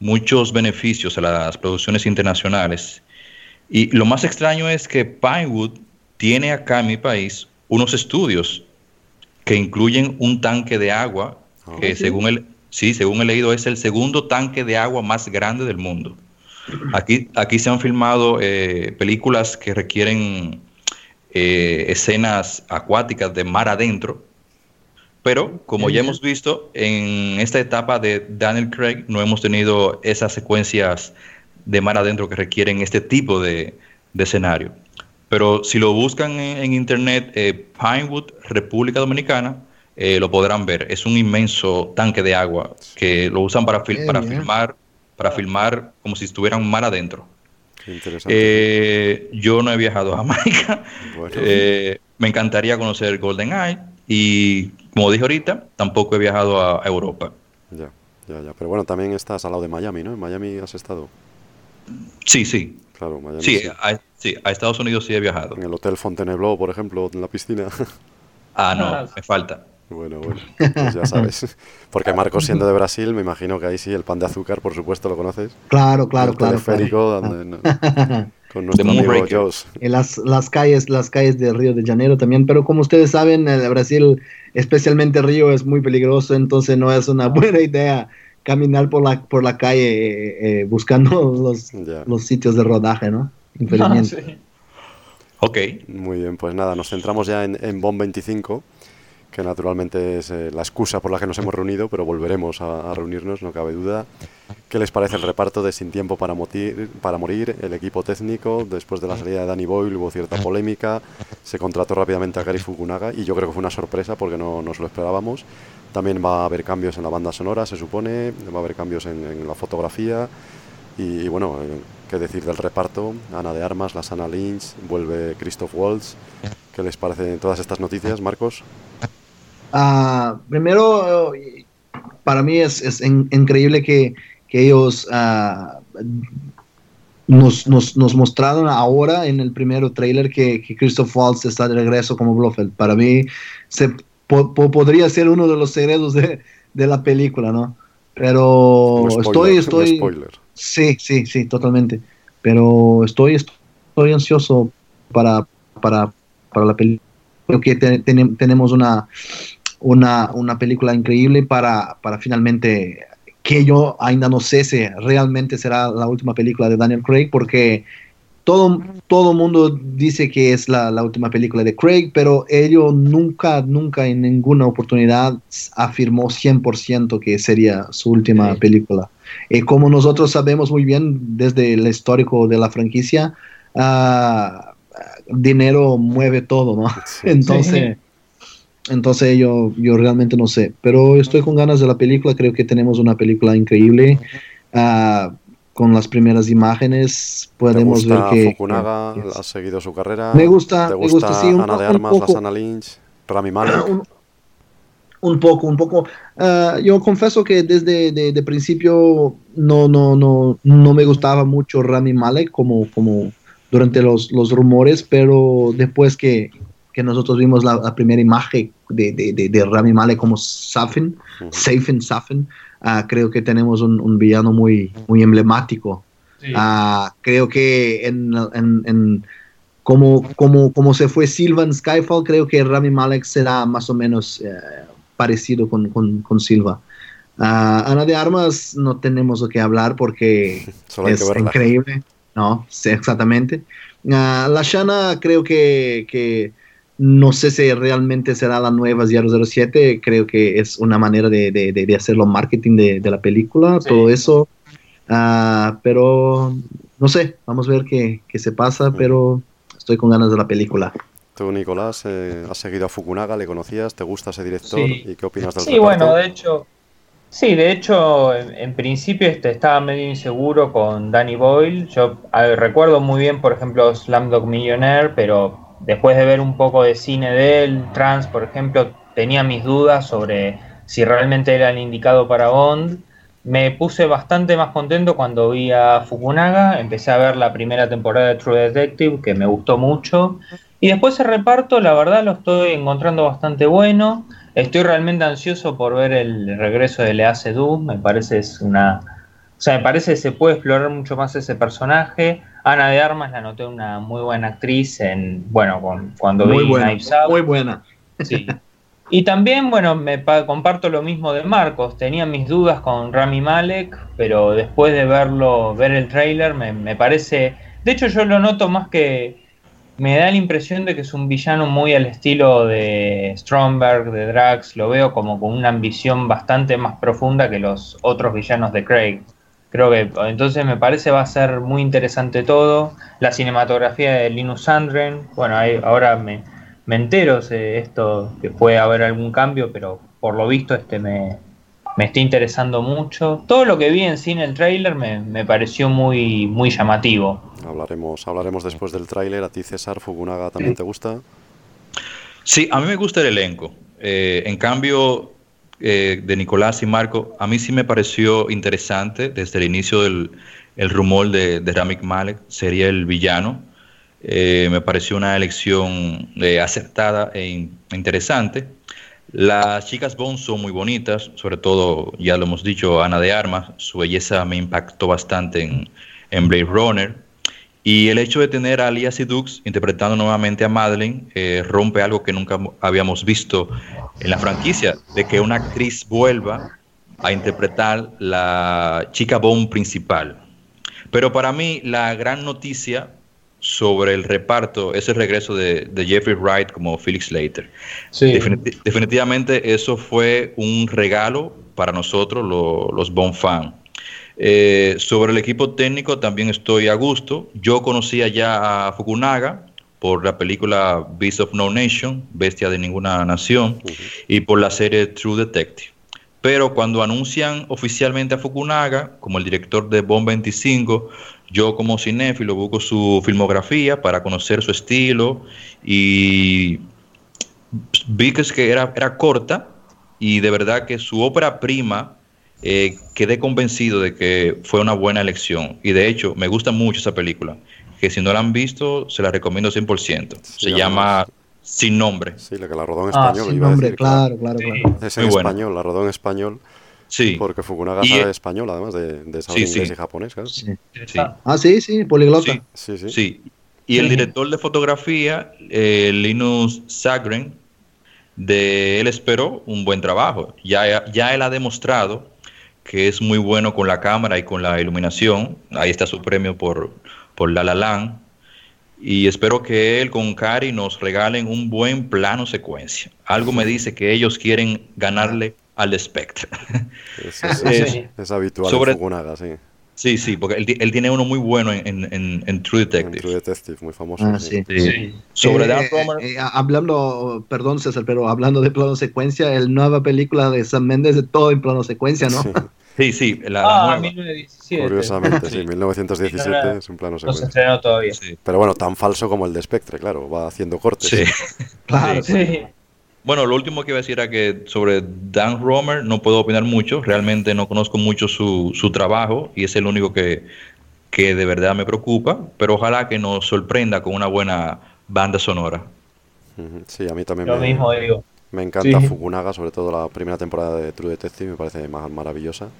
muchos beneficios a las producciones internacionales. Y lo más extraño es que Pinewood tiene acá en mi país unos estudios que incluyen un tanque de agua ah, que según el, Sí, según he leído, es el segundo tanque de agua más grande del mundo. Aquí, aquí se han filmado eh, películas que requieren eh, escenas acuáticas de mar adentro, pero como ya hemos visto, en esta etapa de Daniel Craig no hemos tenido esas secuencias de mar adentro que requieren este tipo de, escenario. Pero si lo buscan en, internet, eh, Pinewood, República Dominicana, eh, lo podrán ver. Es un inmenso tanque de agua que lo usan para, para filmar, para filmar como si estuvieran mar adentro. Eh, yo no he viajado a Jamaica. <laughs> Eh, me encantaría conocer Golden Eye y, como dije ahorita, tampoco he viajado a Europa. Ya, ya, ya. Pero bueno, también estás al lado de Miami, ¿no? En Miami has estado. Sí, sí. Claro, Miami. Sí, A, sí, a Estados Unidos sí he viajado. En el Hotel Fontainebleau, por ejemplo, en la piscina. <laughs> ah, no, me falta. Bueno, bueno, pues ya sabes. <laughs> Porque Marcos siendo de Brasil, me imagino que ahí sí el pan de azúcar, por supuesto, lo conoces. Claro, claro, el claro. Teleférico, <laughs> con nuestro amigo. En las, las calles, las calles de Río de Janeiro también, pero como ustedes saben, el Brasil, especialmente Río, es muy peligroso, entonces no es una <laughs> buena idea caminar por la, por la calle eh, eh, buscando los, los sitios de rodaje, ¿no? Infelizmente. Ok. Muy bien, pues nada, nos centramos ya en, en BOM 25 que naturalmente es eh, la excusa por la que nos hemos reunido, pero volveremos a, reunirnos, no cabe duda. ¿Qué les parece el reparto de Sin Tiempo para, para Morir? El equipo técnico, después de la salida de Danny Boyle hubo cierta polémica, se contrató rápidamente a Gary Fukunaga y yo creo que fue una sorpresa porque no nos lo esperábamos. También va a haber cambios en la banda sonora, se supone, va a haber cambios en, la fotografía y, bueno, eh, qué decir del reparto, Ana de Armas, la Sana Lynch, vuelve Christoph Waltz. ¿Qué les parecen todas estas noticias, Marcos? Ah, primero, para mí es, increíble que, ellos uh, nos, nos, mostraron ahora en el primer trailer que, que, Christoph Waltz está de regreso como Blofeld. Para mí se podría ser uno de los secretos de, la película, ¿no? Pero estoy, estoy... Sí, sí, sí, totalmente. Pero estoy, estoy ansioso para, para, para la película. Creo que tenemos una, una, una película increíble para, para finalmente que yo ainda no sé si realmente será la última película de Daniel Craig, porque todo todo mundo dice que es la, la, última película de Craig, pero ello nunca, nunca en ninguna oportunidad afirmó 100% que sería su última película. y eh, como nosotros sabemos muy bien desde el histórico de la franquicia, uh, dinero mueve todo, ¿no? <laughs> Entonces... Entonces yo, yo realmente no sé, pero estoy con ganas de la película, creo que tenemos una película increíble. Uh, con las primeras imágenes podemos ver que... Fukunaga, ha seguido su carrera. Me gusta, ¿Te gusta, sí, un, Ana de Armas, un poco, Lynch, Rami Malek? <clears throat> Un, poco, un poco. Uh, yo confieso que desde de, de, principio no, no, no, no me gustaba mucho Rami Malek como, como durante los, los rumores, pero después que, que nosotros vimos la, primera imagen de, de, de, Rami Malek como Safin, Safin, Safin, ah, creo que tenemos un, villano muy, muy emblemático. Ah, creo que en, en, en como, como, como, se fue Silva Skyfall, creo que Rami Malek será más o menos eh, parecido con, con, con Silva. Uh, Ana de Armas no tenemos lo que hablar porque <laughs> es increíble. No, sí, exactamente. la Shana creo que, que no sé si realmente será la nueva 007, creo que es una manera de, de, de hacerlo marketing de, la película, todo eso. Uh, pero no sé, vamos a ver qué, qué se pasa, pero estoy con ganas de la película. Tú, Nicolás, eh, has seguido a Fukunaga, le conocías, te gusta ese director Sí. y qué opinas del Sí, reparto? bueno, de hecho, sí, de hecho, en, en principio este, estaba medio inseguro con Danny Boyle. Yo ver, recuerdo muy bien, por ejemplo, Slumdog Millionaire, pero después de ver un poco de cine de él, Trans, por ejemplo, tenía mis dudas sobre si realmente era el indicado para Bond. Me puse bastante más contento cuando vi a Fukunaga, empecé a ver la primera temporada de True Detective, que me gustó mucho, y después el reparto, la verdad lo estoy encontrando bastante bueno. Estoy realmente ansioso por ver el regreso de Lea Seydoux, me parece es una... O sea, me parece que se puede explorar mucho más ese personaje. Ana de Armas la noté una muy buena actriz en, bueno, con, cuando Muy vi buena, Knives Out. muy buena. Sí. Y también, bueno, me pa- comparto lo mismo de Marcos. Tenía mis dudas con Rami Malek, pero después de verlo, ver el tráiler, me, me parece. De hecho, yo lo noto más que. Me da la impresión de que es un villano muy al estilo de Stromberg, de Drax. Lo veo como con una ambición bastante más profunda que los otros villanos de Craig. Creo que entonces me parece va a ser muy interesante todo. La cinematografía de Linus Sandgren. Bueno, ahí, ahora me, me entero de esto que puede haber algún cambio, pero por lo visto este me, me está interesando mucho. Todo lo que vi en cine el tráiler me, me pareció muy, muy llamativo. Hablaremos, hablaremos después del tráiler. ¿A ti, César, Fukunaga también te gusta? Sí, a mí me gusta el elenco. Eh, en cambio, eh, de Nicolás y Marco, a mí sí me pareció interesante desde el inicio del el rumor de, de Rami Malek, sería el villano. Eh, me pareció una elección eh, acertada e in- interesante. Las chicas Bond son muy bonitas, sobre todo, ya lo hemos dicho, Ana de Armas, su belleza me impactó bastante en, en Blade Runner. Y el hecho de tener a Alia Sidux interpretando nuevamente a Madeleine eh, rompe algo que nunca mo- habíamos visto en la franquicia, de que una actriz vuelva a interpretar la chica Bond principal. Pero para mí la gran noticia sobre el reparto es el regreso de, de Jeffrey Wright como Felix. Definiti- definitivamente eso fue un regalo para nosotros, lo- los Bond fans. Eh, sobre el equipo técnico también estoy a gusto. Yo conocía ya a Fukunaga por la película Beast of No Nation, Bestia de Ninguna Nación, y por la serie True Detective. Pero cuando anuncian oficialmente a Fukunaga como el director de Bond 25, yo como cinéfilo busco su filmografía para conocer su estilo y vi que era, era corta y de verdad que su ópera prima eh, quedé convencido de que fue una buena elección. Y de hecho, me gusta mucho esa película, que si no la han visto, se la recomiendo 100%. se además- llama Sin Nombre. Sí, la que la rodó en Ah, español. Sin iba a nombre, decir, claro, claro, claro. Es Muy en buena. español, la rodó en español, Sí, porque Fukunaga Y, sabe eh, español, además de, de saber sí, inglés sí. y japonés. claro. Sí. sí, Ah, sí, sí, poliglota. sí, Sí, sí. sí. Y el director de fotografía, eh, Linus Sagren, de él esperó un buen trabajo. Ya, ya él ha demostrado que es muy bueno con la cámara y con la iluminación. Ahí está su premio por, por La La Land. Y espero que él con Cari nos regalen un buen plano secuencia. Algo me dice que ellos quieren ganarle al Spectre. Es, es- <laughs> Es- Sí. es habitual Sobre- en sí. Sí, sí, porque él, él tiene uno muy bueno en, en- en- en True En Detective. True Detective, muy famoso. Ah, sí. sí. Sí. Sobre Eh, Dan eh, Romer- eh, hablando, perdón César, pero hablando de plano secuencia, el nueva película de Sam Mendes de todo en plano secuencia, ¿no? Sí, <laughs> Sí, sí, la, la Ah, nueva. 1917. Curiosamente, sí, Sí. 1917 No, no, es un plano No se secuencia. estrenó todavía. Sí. Pero bueno, tan falso como el de Spectre, claro, va haciendo cortes. Sí. Claro. Sí. Bueno, lo último que iba a decir era que sobre Dan Romer no puedo opinar mucho. Realmente no conozco mucho su, su trabajo y es el único que, que de verdad me preocupa. Pero ojalá que nos sorprenda con una buena banda sonora. Sí, a mí también Lo me, mismo digo. me encanta Sí. Fukunaga, sobre todo la primera temporada de True Detective, me parece ma- maravillosa.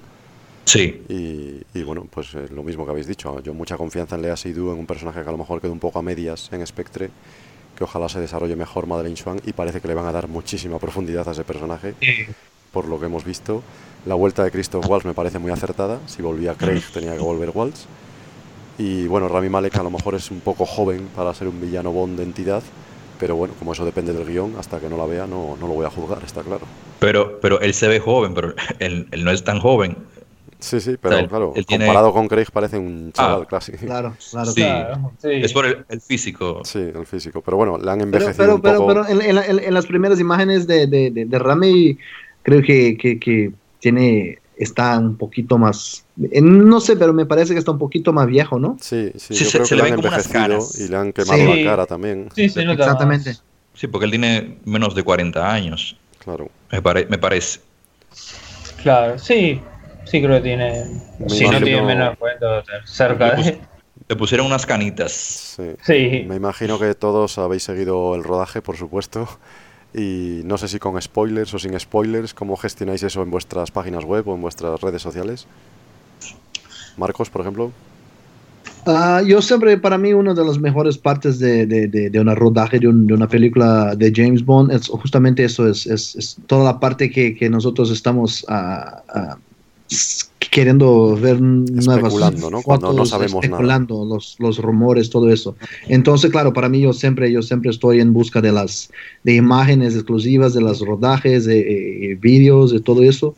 Sí, Y, y bueno, pues eh, lo mismo que habéis dicho, yo mucha confianza en Lea Seydoux, en un personaje que a lo mejor quedó un poco a medias en Spectre, que ojalá se desarrolle mejor Madeleine Swan y parece que le van a dar muchísima profundidad a ese personaje, por lo que hemos visto. La vuelta de Christoph Waltz me parece muy acertada, si volvía Craig tenía que volver Waltz. Y bueno, Rami Malek a lo mejor es un poco joven para ser un villano Bond de entidad, pero bueno, como eso depende del guion, hasta que no la vea no, no lo voy a juzgar, está claro. pero, pero él se ve joven, pero <laughs> él, él no es tan joven. Sí, sí, pero O sea, él- claro, él tiene- comparado con Craig parece un chaval Ah. clásico. Claro, claro. Sí, Claro, sí. es por el, el físico. Sí, el físico. Pero bueno, le han Pero, envejecido pero, un pero, poco. pero en, en la- en- en las primeras imágenes de, de, de, de Rami, creo que, que, que tiene, está un poquito más, no sé, pero me parece que está un poquito más viejo, ¿no? Sí, sí, Sí, yo se- creo se que le han envejecido y le han quemado Sí. la cara también. Sí, más. Exactamente. Sí, porque él tiene menos de 40 años, Claro. me, pare- me parece. Claro, sí. Sí, creo que tiene. Me si no tiene menos de 40, debe estar cerca de. Le pusieron unas canitas. Sí. Sí. Me imagino que todos habéis seguido el rodaje, por supuesto. Y no sé si con spoilers o sin spoilers, ¿cómo gestionáis eso en vuestras páginas web o en vuestras redes sociales? Marcos, por ejemplo. Ah, yo siempre, para mí, una de las mejores partes de, de, de, de una rodaje de, un- de una película de James Bond es justamente eso, es, es, es toda la parte que, que nosotros estamos ah, s- queriendo ver nuevas Especulando, ¿no? Cuando no sabemos nada. especulando, Los, los rumores, todo eso. Entonces, claro, para mí yo siempre, yo siempre estoy en busca de las de imágenes exclusivas, de los rodajes, de, eh, vídeos, de todo eso.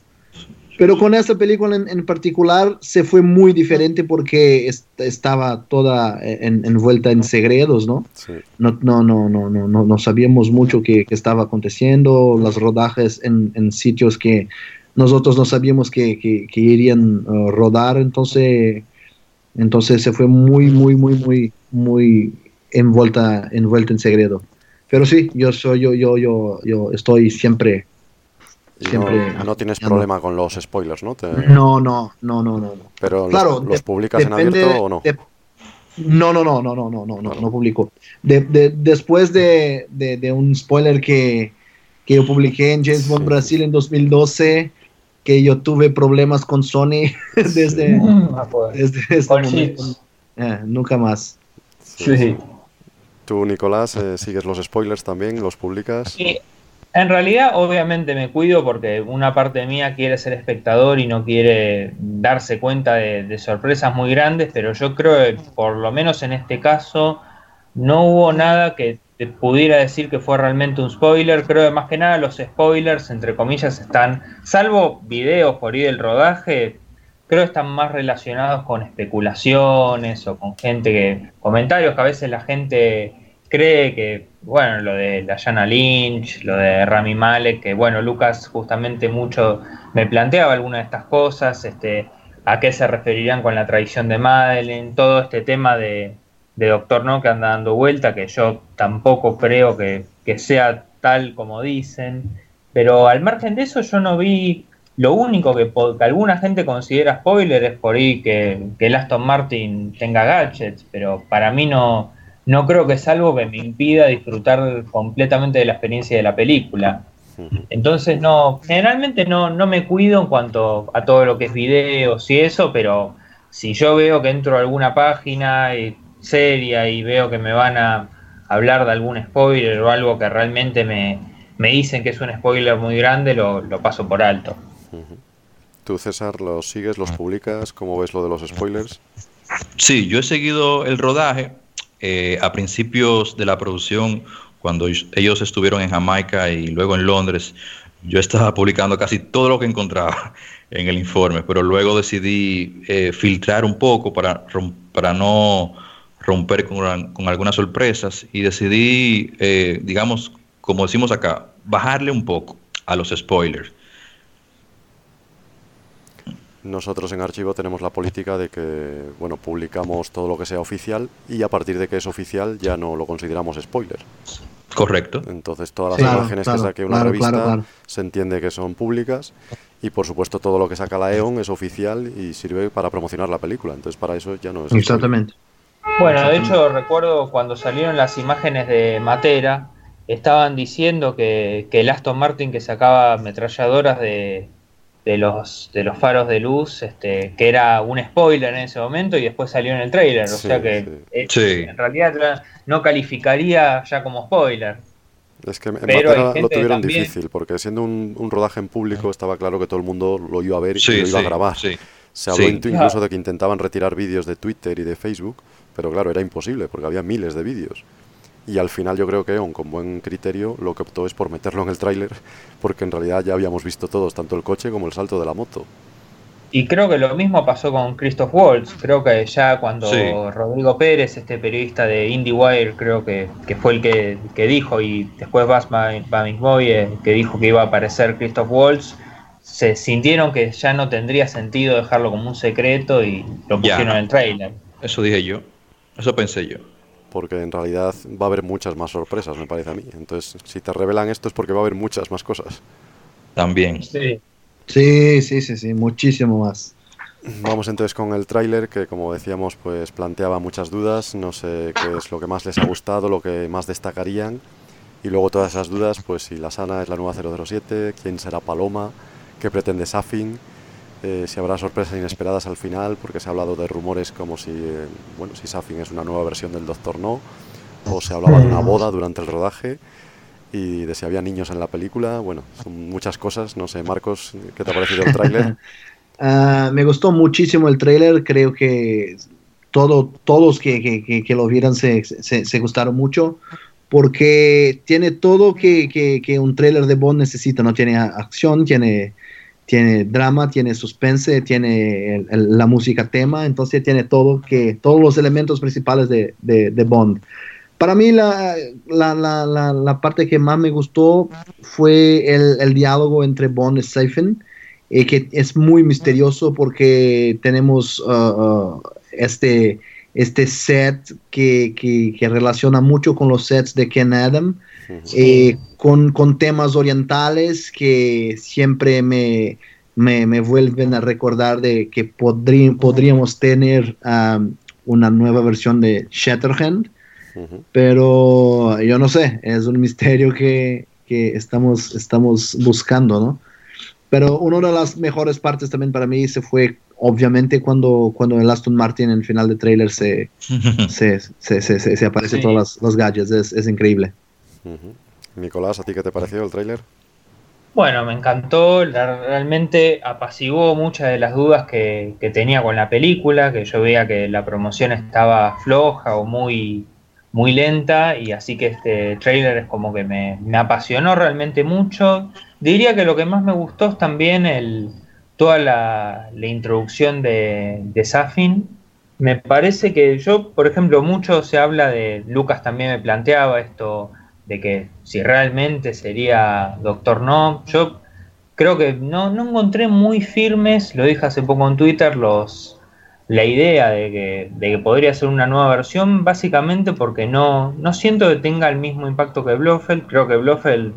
Pero con esta película en, en particular se fue muy diferente porque est- estaba toda en- envuelta en segredos, ¿no? Sí. No, no, no, no, no, no, no sabíamos mucho qué, qué estaba aconteciendo, los rodajes en, en sitios que nosotros no sabíamos que, que, que irían a uh, rodar, entonces, entonces se fue muy, muy, muy, muy, muy envuelta, envuelta en secreto. Pero sí, yo soy, yo, yo, yo, yo estoy siempre, siempre. No, no tienes problema con los spoilers, ¿no? Te... No, no, no, no, no. Pero claro, los, los publicas en abierto o no. no, no, no, no, no, no, no, claro. no publico. De, de, después de, de, un spoiler que, que yo publiqué en James Bond sí. Brasil en 2012, que yo tuve problemas con Sony <laughs> desde, Ah, pues. desde momento. hits. Eh, nunca más. Sí. Tú, Nicolás, eh, sigues los spoilers también, los publicas. Sí, en realidad, obviamente me cuido porque una parte mía quiere ser espectador y no quiere darse cuenta de, de sorpresas muy grandes, pero yo creo que por lo menos en este caso no hubo nada que te pudiera decir que fue realmente un spoiler. Creo que más que nada los spoilers, entre comillas, están, salvo videos por ahí del rodaje, creo que están más relacionados con especulaciones o con gente que, comentarios que a veces la gente cree que, bueno, lo de la Yana Lynch, lo de Rami Malek, que bueno, Lucas justamente mucho me planteaba algunas de estas cosas, este, a qué se referirían con la traición de Madeleine, todo este tema de, de Doctor No que anda dando vuelta, que yo tampoco creo que, que sea tal como dicen, pero al margen de eso yo no vi, lo único que, que alguna gente considera spoiler es por ahí que, que el Aston Martin tenga gadgets, pero para mí no, no creo que es algo que me impida disfrutar completamente de la experiencia de la película. Entonces no, generalmente no, no me cuido en cuanto a todo lo que es videos y eso, pero si yo veo que entro a alguna página y- seria y veo que me van a hablar de algún spoiler o algo que realmente me, me dicen que es un spoiler muy grande, lo, lo paso por alto. Tú, César, los sigues, los publicas. ¿Cómo ves lo de los spoilers? Sí, yo he seguido el rodaje eh, a principios de la producción, cuando ellos estuvieron en Jamaica y luego en Londres. Yo estaba publicando casi todo lo que encontraba en el informe, pero luego decidí eh, filtrar un poco para, para no romper con, con algunas sorpresas y decidí, eh, digamos, como decimos acá, bajarle un poco a los spoilers. Nosotros en Archivo tenemos la política de que, bueno, publicamos todo lo que sea oficial y a partir de que es oficial ya no lo consideramos spoiler. Correcto. Entonces todas las imágenes claro, que saque una claro, revista claro, claro. se entiende que son públicas y por supuesto todo lo que saca la EON es oficial y sirve para promocionar la película. Entonces para eso ya no es spoiler. Bueno, de hecho recuerdo cuando salieron las imágenes de Matera, estaban diciendo que, que el Aston Martin que sacaba ametralladoras de, de los de los faros de luz, este, que era un spoiler en ese momento y después salió en el trailer, o Sí, sea que sí. eh, Sí. en realidad no calificaría ya como spoiler. Es que en Pero hay Matera lo tuvieron también- difícil porque siendo un, un rodaje en público estaba claro que todo el mundo lo iba a ver y lo iba a grabar. sí. Se habló incluso de que intentaban retirar vídeos de Twitter y de Facebook, pero claro, era imposible porque había miles de vídeos. Y al final yo creo que EON, con buen criterio, lo que optó es por meterlo en el tráiler, <laughs> porque en realidad ya habíamos visto todos, tanto el coche como el salto de la moto. Y creo que lo mismo pasó con Christoph Waltz. Creo que ya cuando Rodrigo Pérez, este periodista de IndieWire, creo que, fue el que, dijo, y después Bas Boy, eh, que dijo que iba a aparecer Christoph Waltz, se sintieron que ya no tendría sentido dejarlo como un secreto y lo pusieron en el trailer. Eso dije yo. Eso pensé yo. Porque en realidad va a haber muchas más sorpresas, me parece a mí. Entonces, si te revelan esto es porque va a haber muchas más cosas. También. Sí. Sí, sí, sí, sí, muchísimo más. Vamos entonces con el tráiler que como decíamos pues planteaba muchas dudas, no sé qué es lo que más les ha gustado, lo que más destacarían y luego todas esas dudas pues si la Sana es la nueva 007, quién será Paloma, qué pretende Safin, eh, si habrá sorpresas inesperadas al final porque se ha hablado de rumores como si eh, bueno si Safin es una nueva versión del Doctor No o se hablaba de una boda durante el rodaje y de si había niños en la película. Bueno, son muchas cosas. No sé, Marcos, ¿qué te ha parecido el tráiler? <laughs> Ah, me gustó muchísimo el tráiler. Creo que todo, todos que, que, que, lo vieran se, se, gustaron mucho porque tiene todo que, que, un tráiler de Bond necesita. No tiene acción, tiene, tiene drama, tiene suspense, tiene la música tema. Entonces tiene todo que todos los elementos principales de, de, Bond. Para mí la, la, la, la, parte que más me gustó fue el, el diálogo entre Bond y Seifen, eh, que es muy misterioso porque tenemos uh, uh, este, este set que, que, que, relaciona mucho con los sets de Ken Adam, eh, con, con, temas orientales que siempre me, me, me, vuelven a recordar de que podríamos tener um, una nueva versión de Shatterhand pero yo no sé, es un misterio que, que, estamos, estamos buscando, ¿no? Pero una de las mejores partes también para mí se fue, obviamente, cuando, cuando el Aston Martin en el final de trailer <laughs> se, se, se, se, se, aparece todos los, gadgets, es, es increíble. Nicolás, ¿a ti qué te pareció el trailer? Bueno, me encantó, realmente apaciguó muchas de las dudas que, tenía con la película, que yo veía que la promoción estaba floja o muy muy lenta y así que este trailer es como que me, apasionó realmente mucho. Diría que lo que más me gustó es también el, toda la, introducción de, de, Safin. Me parece que yo, por ejemplo, mucho se habla de, Lucas también me planteaba esto, de que si realmente sería Doctor No, yo creo que no, no encontré muy firmes, lo dije hace poco en Twitter, los, la idea de que, de que, podría ser una nueva versión, básicamente porque no, no siento que tenga el mismo impacto que Blofeld. Creo que Blofeld,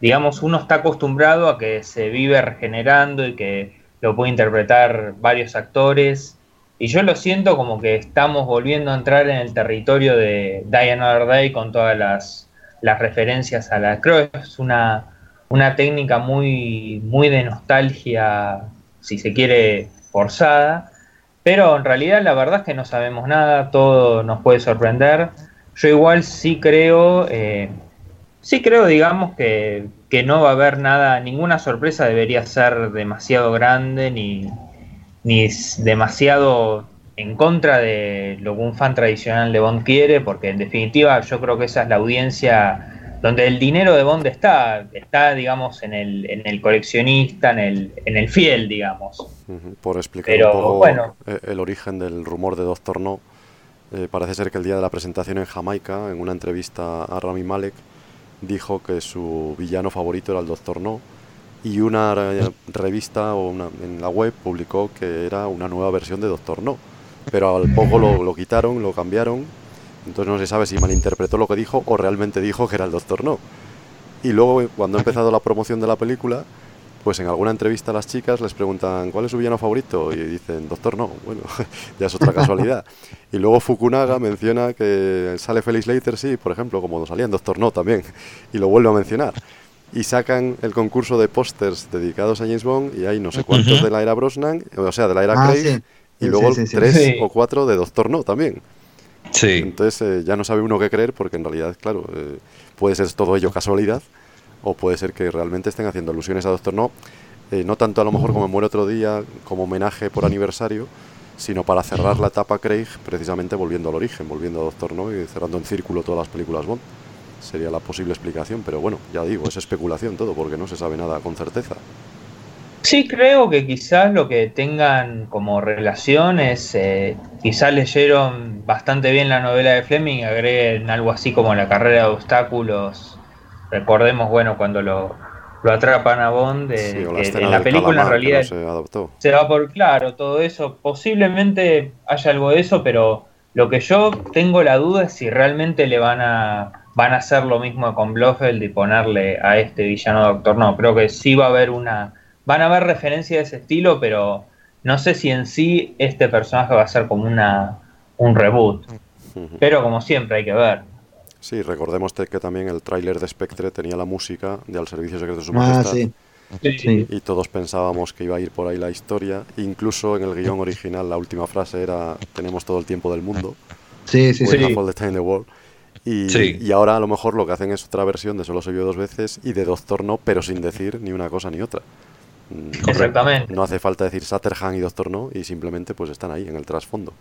digamos, uno está acostumbrado a que se vive regenerando y que lo puede interpretar varios actores. Y yo lo siento como que estamos volviendo a entrar en el territorio de Die Another Day con todas las, las referencias a la. Creo que es una, una técnica muy, muy de nostalgia, si se quiere, forzada pero en realidad la verdad es que no sabemos nada, todo nos puede sorprender. Yo igual sí creo, eh, sí creo, digamos, que, no va a haber nada, ninguna sorpresa debería ser demasiado grande ni, ni demasiado en contra de lo que un fan tradicional de Bond quiere, porque en definitiva yo creo que esa es la audiencia donde el dinero de Bond está, está digamos, en el, en el coleccionista, en el, en el fiel, digamos. Por explicar un poco eh, el origen del rumor de Doctor No, eh, parece ser que el día de la presentación en Jamaica, en una entrevista a Rami Malek, dijo que su villano favorito era el Doctor No y una revista o una, en la web publicó que era una nueva versión de Doctor No, pero al poco lo, lo quitaron, lo cambiaron, entonces no se sabe si malinterpretó lo que dijo o realmente dijo que era el Doctor No. Y luego, cuando ha empezado la promoción de la película, pues en alguna entrevista a las chicas les preguntan cuál es su villano favorito y dicen, doctor, no, bueno, <laughs> ya es otra casualidad. y luego Fukunaga menciona que sale Felix Leiter, sí, por ejemplo, como salía en Doctor No también, y lo vuelve a mencionar. Y sacan el concurso de pósters dedicados a James Bond y hay no sé cuántos de la era Brosnan, o sea, de la era ah, Craig, y luego tres o cuatro de Doctor No también. Sí. Entonces eh, ya no sabe uno qué creer porque en realidad, claro, eh, puede ser todo ello casualidad o puede ser que realmente estén haciendo alusiones a Doctor No, eh, no tanto a lo mejor como muere otro día, como homenaje por aniversario, sino para cerrar la etapa Craig, precisamente volviendo al origen, volviendo a Doctor No y cerrando en círculo todas las películas Bond. Sería la posible explicación, pero bueno, ya digo, es especulación todo, porque no se sabe nada con certeza. Sí, creo que quizás lo que tengan como relación es, eh, quizás leyeron bastante bien la novela de Fleming y agreguen algo así como la carrera de obstáculos. Recordemos, bueno, cuando lo, lo atrapan a Bond, eh, en la película en realidad se, adoptó. se va por claro todo eso. Posiblemente haya algo de eso, pero lo que yo tengo la duda es si realmente le van a van a hacer lo mismo con Blofeld y ponerle a este villano Doctor No. Creo que sí va a haber una van a haber referencias de ese estilo, pero no sé si en sí este personaje va a ser como una un reboot. Pero como siempre hay que ver. Sí, recordemos que también el tráiler de Spectre tenía la música de Al Servicio Secreto de Su Ah, Majestad. sí. Sí. Y todos pensábamos que iba a ir por ahí la historia. Incluso en el guion original la última frase era tenemos todo el tiempo del mundo. Sí, sí, sí. the time in the world. Y, Sí. y ahora a lo mejor lo que hacen es otra versión de Solo se vio dos veces y de Doctor No, pero sin decir ni una cosa ni otra. Mm, Exactamente. No hace falta decir Satterham y Doctor No y simplemente pues están ahí en el trasfondo.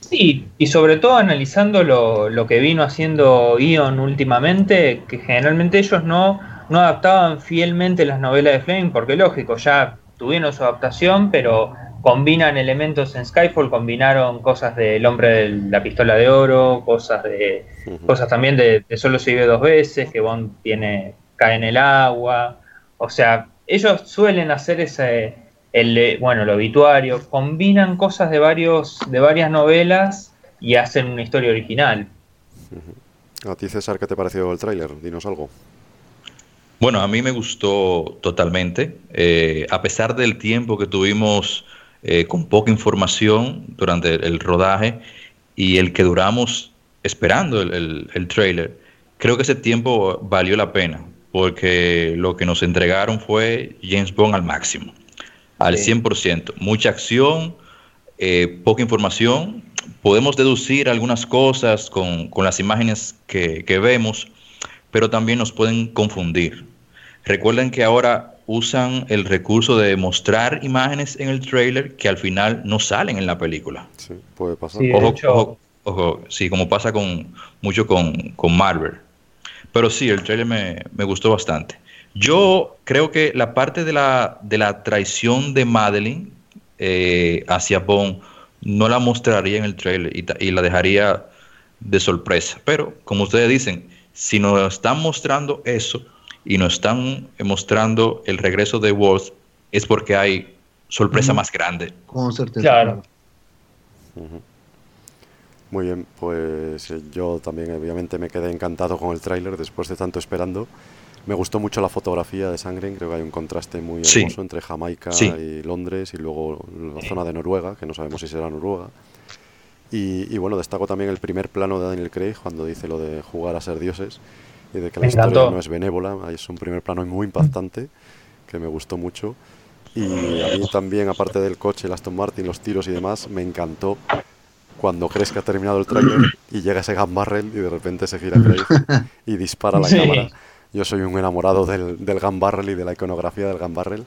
Sí, y sobre todo analizando lo, lo que vino haciendo Ion últimamente, que generalmente ellos no, no adaptaban fielmente las novelas de Fleming, porque lógico, ya tuvieron su adaptación, pero combinan elementos en Skyfall, combinaron cosas del hombre de la pistola de oro, cosas de cosas también de, de solo se vive dos veces, que Bond tiene, cae en el agua, o sea, ellos suelen hacer ese el, bueno, el obituario, combinan cosas de varios, de varias novelas y hacen una historia original. A ti, César, ¿qué te pareció el tráiler? Dinos algo. Bueno, a mí me gustó totalmente, eh, a pesar del tiempo que tuvimos eh, con poca información durante el, el rodaje y el que duramos esperando el, el, el trailer, creo que ese tiempo valió la pena, porque lo que nos entregaron fue James Bond al máximo, al Sí. 100%. Mucha acción, eh, poca información, podemos deducir algunas cosas con, con las imágenes que, que vemos, pero también nos pueden confundir. Recuerden que ahora usan el recurso de mostrar imágenes en el trailer que al final no salen en la película. Sí, puede pasar. Sí, Ojo, ojo, ojo, sí, como pasa con mucho con, con Marvel. Pero sí, el trailer me, me gustó bastante. Yo creo que la parte de la, de la traición de Madeline eh, hacia Bond no la mostraría en el trailer y, la dejaría de sorpresa. Pero, como ustedes dicen, si nos están mostrando eso y nos están mostrando el regreso de Wolf, es porque hay sorpresa más grande. Con certeza. Claro. Muy bien, pues eh, yo también obviamente me quedé encantado con el tráiler después de tanto esperando. Me gustó mucho la fotografía de Sangren, creo que hay un contraste muy Sí. hermoso entre Jamaica Sí. y Londres y luego la zona de Noruega, que no sabemos si será Noruega. Y, y bueno, destaco también el primer plano de Daniel Craig cuando dice lo de jugar a ser dioses y de que la historia no es benévola. Es un primer plano muy impactante que me gustó mucho. Y a mí también, aparte del coche, el Aston Martin, los tiros y demás, me encantó cuando crees que ha terminado el tráiler y llega ese gun barrel y de repente se gira Craig y dispara a la Sí. cámara. Yo soy un enamorado del, del gun barrel y de la iconografía del gun barrel.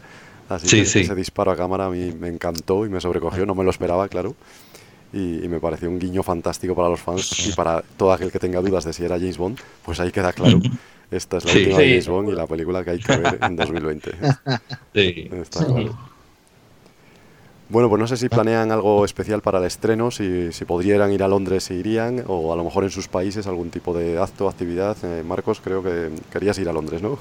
Así Sí, que sí. ese disparo a cámara a mí me encantó y me sobrecogió, no me lo esperaba, claro. Y, y me pareció un guiño fantástico para los fans y para todo aquel que tenga dudas de si era James Bond, pues ahí queda claro. Esta es la Sí. última de. James Bond y la película que hay que ver en 2020. Sí. Está claro. Bueno, pues no sé si planean algo especial para el estreno, si, si podrían ir a Londres si irían, o a lo mejor en sus países algún tipo de acto, actividad. Eh, Marcos, creo que querías ir a Londres, ¿no?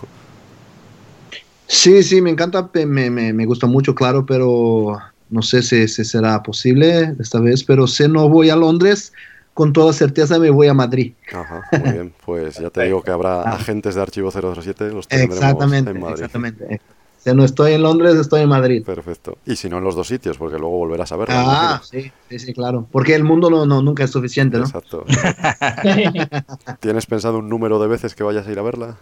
Sí, sí, me encanta, me, me, me gusta mucho, claro, pero no sé si, si será posible esta vez, pero si no voy a Londres, con toda certeza me voy a Madrid. Ajá, muy bien. Pues ya te digo que habrá agentes de Archivo 007, los tendremos Exactamente, en Madrid. exactamente. No estoy en Londres, estoy en Madrid. Perfecto. Y si no en los dos sitios, porque luego volverás a verlo. Ah, sí, sí, sí, claro. Porque el mundo no, no, nunca es suficiente, ¿no? Exacto. <laughs> ¿Tienes pensado un número de veces que vayas a ir a verla?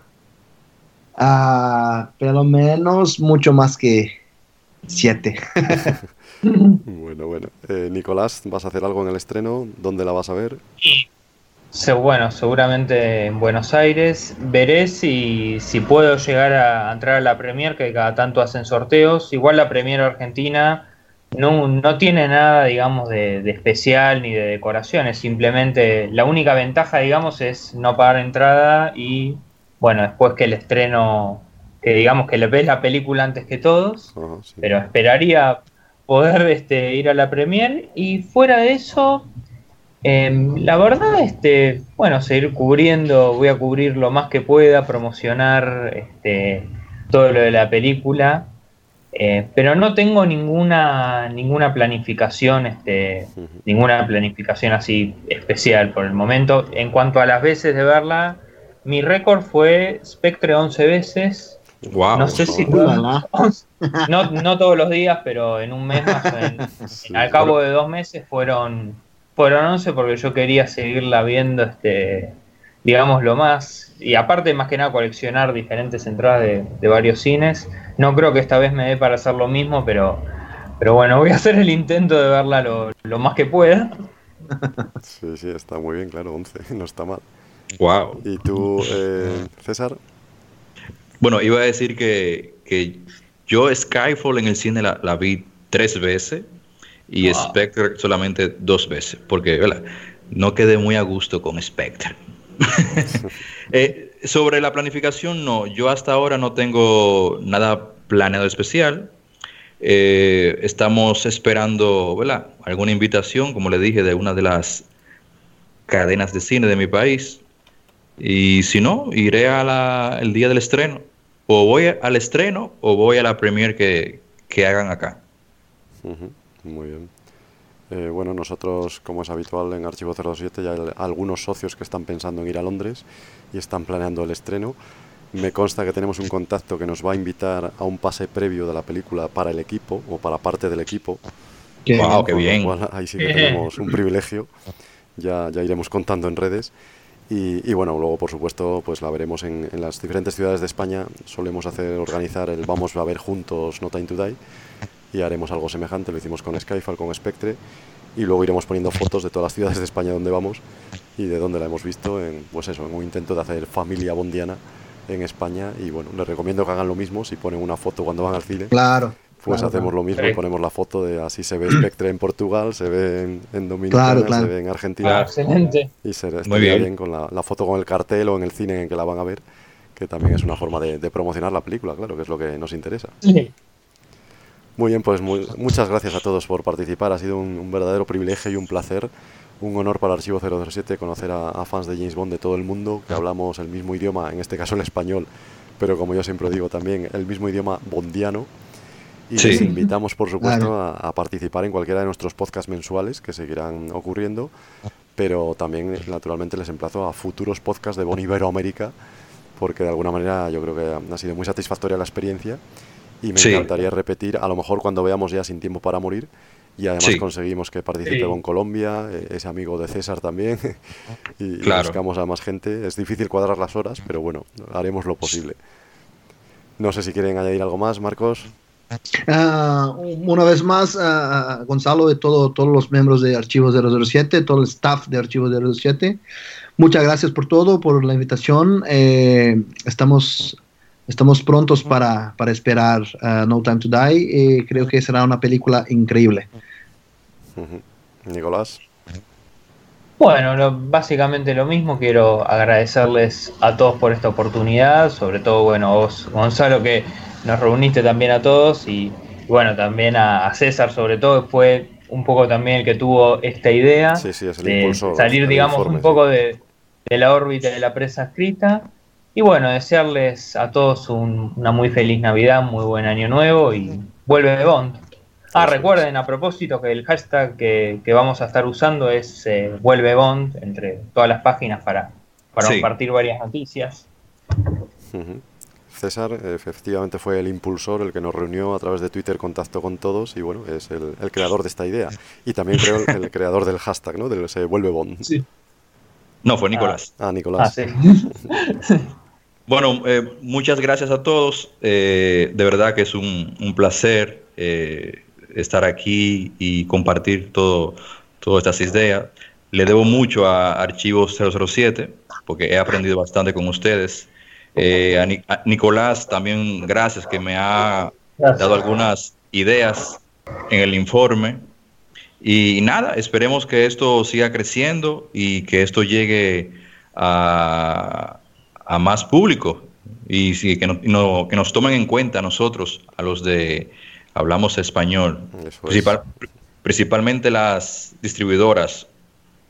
Ah, pelo menos mucho más que siete. <laughs> Bueno, bueno. Eh, Nicolás, ¿vas a hacer algo en el estreno? ¿Dónde la vas a ver? Se- bueno, seguramente en Buenos Aires. Veré si, si puedo llegar a entrar a la Premier, que cada tanto hacen sorteos. Igual la Premier Argentina no, no tiene nada, digamos, de, de especial ni de decoraciones. Simplemente la única ventaja, digamos, es no pagar entrada y, bueno, después que el estreno que digamos que le ves la película antes que todos, pero esperaría poder este, ir a la premier y fuera de eso, em, la verdad, este, bueno, seguir cubriendo, voy a cubrir lo más que pueda, promocionar este, todo lo de la película. Eh, pero no tengo ninguna ninguna planificación, este, ninguna planificación así especial por el momento. En cuanto a las veces de verla, mi récord fue Spectre 11 veces. no sé si no, no todos los días, pero en un mes más, <laughs> al cabo de dos meses fueron fueron 11 porque yo quería seguirla viendo este digamos, lo más, y aparte más que nada coleccionar diferentes entradas de, varios cines, no creo que esta vez me dé para hacer lo mismo, pero, pero bueno, voy a hacer el intento de verla lo, más que pueda. <laughs> Sí, sí, está muy bien, claro, 11, <laughs> no está mal. Wow. ¿Y tú, eh, César? Bueno, iba a decir que, que yo Skyfall en el cine la, vi tres veces y Spectre solamente dos veces, porque ¿verdad? no quedé muy a gusto con Spectre. <laughs> Eh, sobre la planificación, no. Yo hasta ahora no tengo nada planeado especial. Eh, estamos esperando alguna invitación, como le dije, de una de las cadenas de cine de mi país. Y si no, iré a el día del estreno. O voy al estreno o voy a la premiere que, hagan acá. Muy bien. Eh, bueno, nosotros, como es habitual en Archivo 07, ya hay algunos socios que están pensando en ir a Londres y están planeando el estreno. Me consta que tenemos un contacto que nos va a invitar a un pase previo de la película para el equipo o para parte del equipo. ¡Qué, wow, qué bien! <laughs> ahí sí que tenemos un privilegio. Ya, ya iremos contando en redes. Y, bueno, luego por supuesto pues la veremos en, en, las diferentes ciudades de España. Solemos hacer organizar el Vamos a ver juntos No Time to Die y haremos algo semejante. Lo hicimos con Skyfall, con Spectre y luego iremos poniendo fotos de todas las ciudades de España donde vamos y de donde la hemos visto en, pues eso, en un intento de hacer familia bondiana en España y bueno, les recomiendo que hagan lo mismo si ponen una foto cuando van al cine. Claro. Pues hacemos lo mismo y ponemos la foto de así se ve Spectre en Portugal, se ve en, en Dominicana, se ve en Argentina. excelente. Y se Muy bien. con la, foto con el cartel o en el cine en que la van a ver, que también es una forma de, de promocionar la película, claro, que es lo que nos interesa. Sí. Muy bien, pues muchas gracias a todos por participar. Ha sido un, verdadero privilegio y un placer, un honor para Archivo 007 conocer a, fans de James Bond de todo el mundo, que hablamos el mismo idioma, en este caso el español, pero como yo siempre digo también, el mismo idioma bondiano. Y les invitamos, por supuesto, a, participar en cualquiera de nuestros podcasts mensuales que seguirán ocurriendo, pero también, naturalmente, les emplazo a futuros podcasts de Bon Iberoamérica, porque de alguna manera yo creo que ha sido muy satisfactoria la experiencia y me encantaría repetir, a lo mejor cuando veamos ya Sin Tiempo para Morir, y además conseguimos que participe con Colombia, eh, ese amigo de César también, <laughs> y, buscamos a más gente. Es difícil cuadrar las horas, pero bueno, haremos lo posible. No sé si quieren añadir algo más, Marcos. Ah, una vez más, uh, Gonzalo, de todo, todos los miembros de Archivos 007, todo el staff de Archivos 007, muchas gracias por todo, por la invitación. Eh, estamos Estamos prontos para, para esperar uh, No Time to Die. y creo que será una película increíble. Nicolás. Bueno, básicamente lo mismo. Quiero agradecerles a todos por esta oportunidad, sobre todo, bueno, vos, Gonzalo, que nos reuniste también a todos y, bueno, también a, César, sobre todo, fue un poco también el que tuvo esta idea de salir, digamos, un poco de, de la órbita de la presa escrita y bueno, desearles a todos una muy feliz Navidad, muy buen año nuevo y vuelve de Bond. Ah, recuerden a propósito que el hashtag que, vamos a estar usando es eh, vuelve Bond entre todas las páginas para, para compartir varias noticias. César efectivamente fue el impulsor, el que nos reunió a través de Twitter contacto con todos y bueno, es el, creador de esta idea. Y también creo el, creador del hashtag, ¿no? Del se vuelve Bond. Sí. No, fue Nicolás. Ah, Nicolás. Ah, sí. <laughs> Bueno, eh, muchas gracias a todos. Eh, de verdad que es un, placer eh, estar aquí y compartir todo, todas estas ideas. Le debo mucho a Archivos 007 porque he aprendido bastante con ustedes. a, Nicolás también gracias que me ha dado algunas ideas en el informe. Y nada, esperemos que esto siga creciendo y que esto llegue a, a más público. y sí, que, no, que nos tomen en cuenta a nosotros, a los de hablamos español, principalmente las distribuidoras.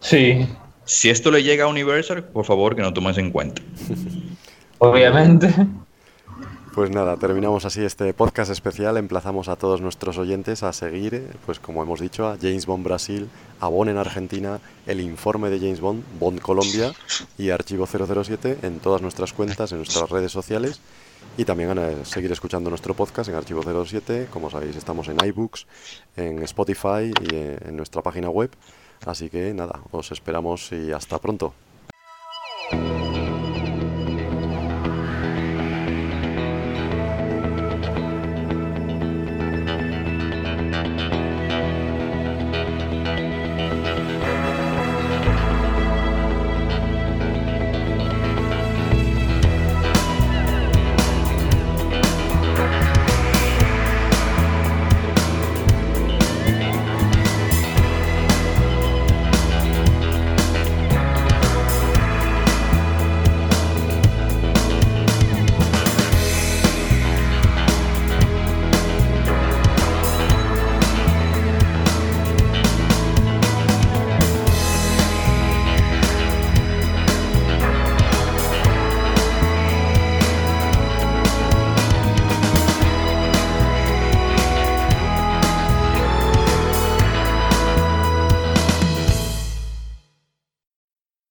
Sí. Si esto le llega a Universal, por favor que nos tomes en cuenta. <laughs> Obviamente. Pues nada, terminamos así este podcast especial. Emplazamos a todos nuestros oyentes a seguir, pues como hemos dicho, a James Bond Brasil, a Bond en Argentina, el informe de James Bond, Bond Colombia y Archivo 007 en todas nuestras cuentas, en nuestras redes sociales. Y también a seguir escuchando nuestro podcast en Archivo 07. Como sabéis, estamos en iBooks, en Spotify y en nuestra página web. Así que nada, os esperamos y hasta pronto.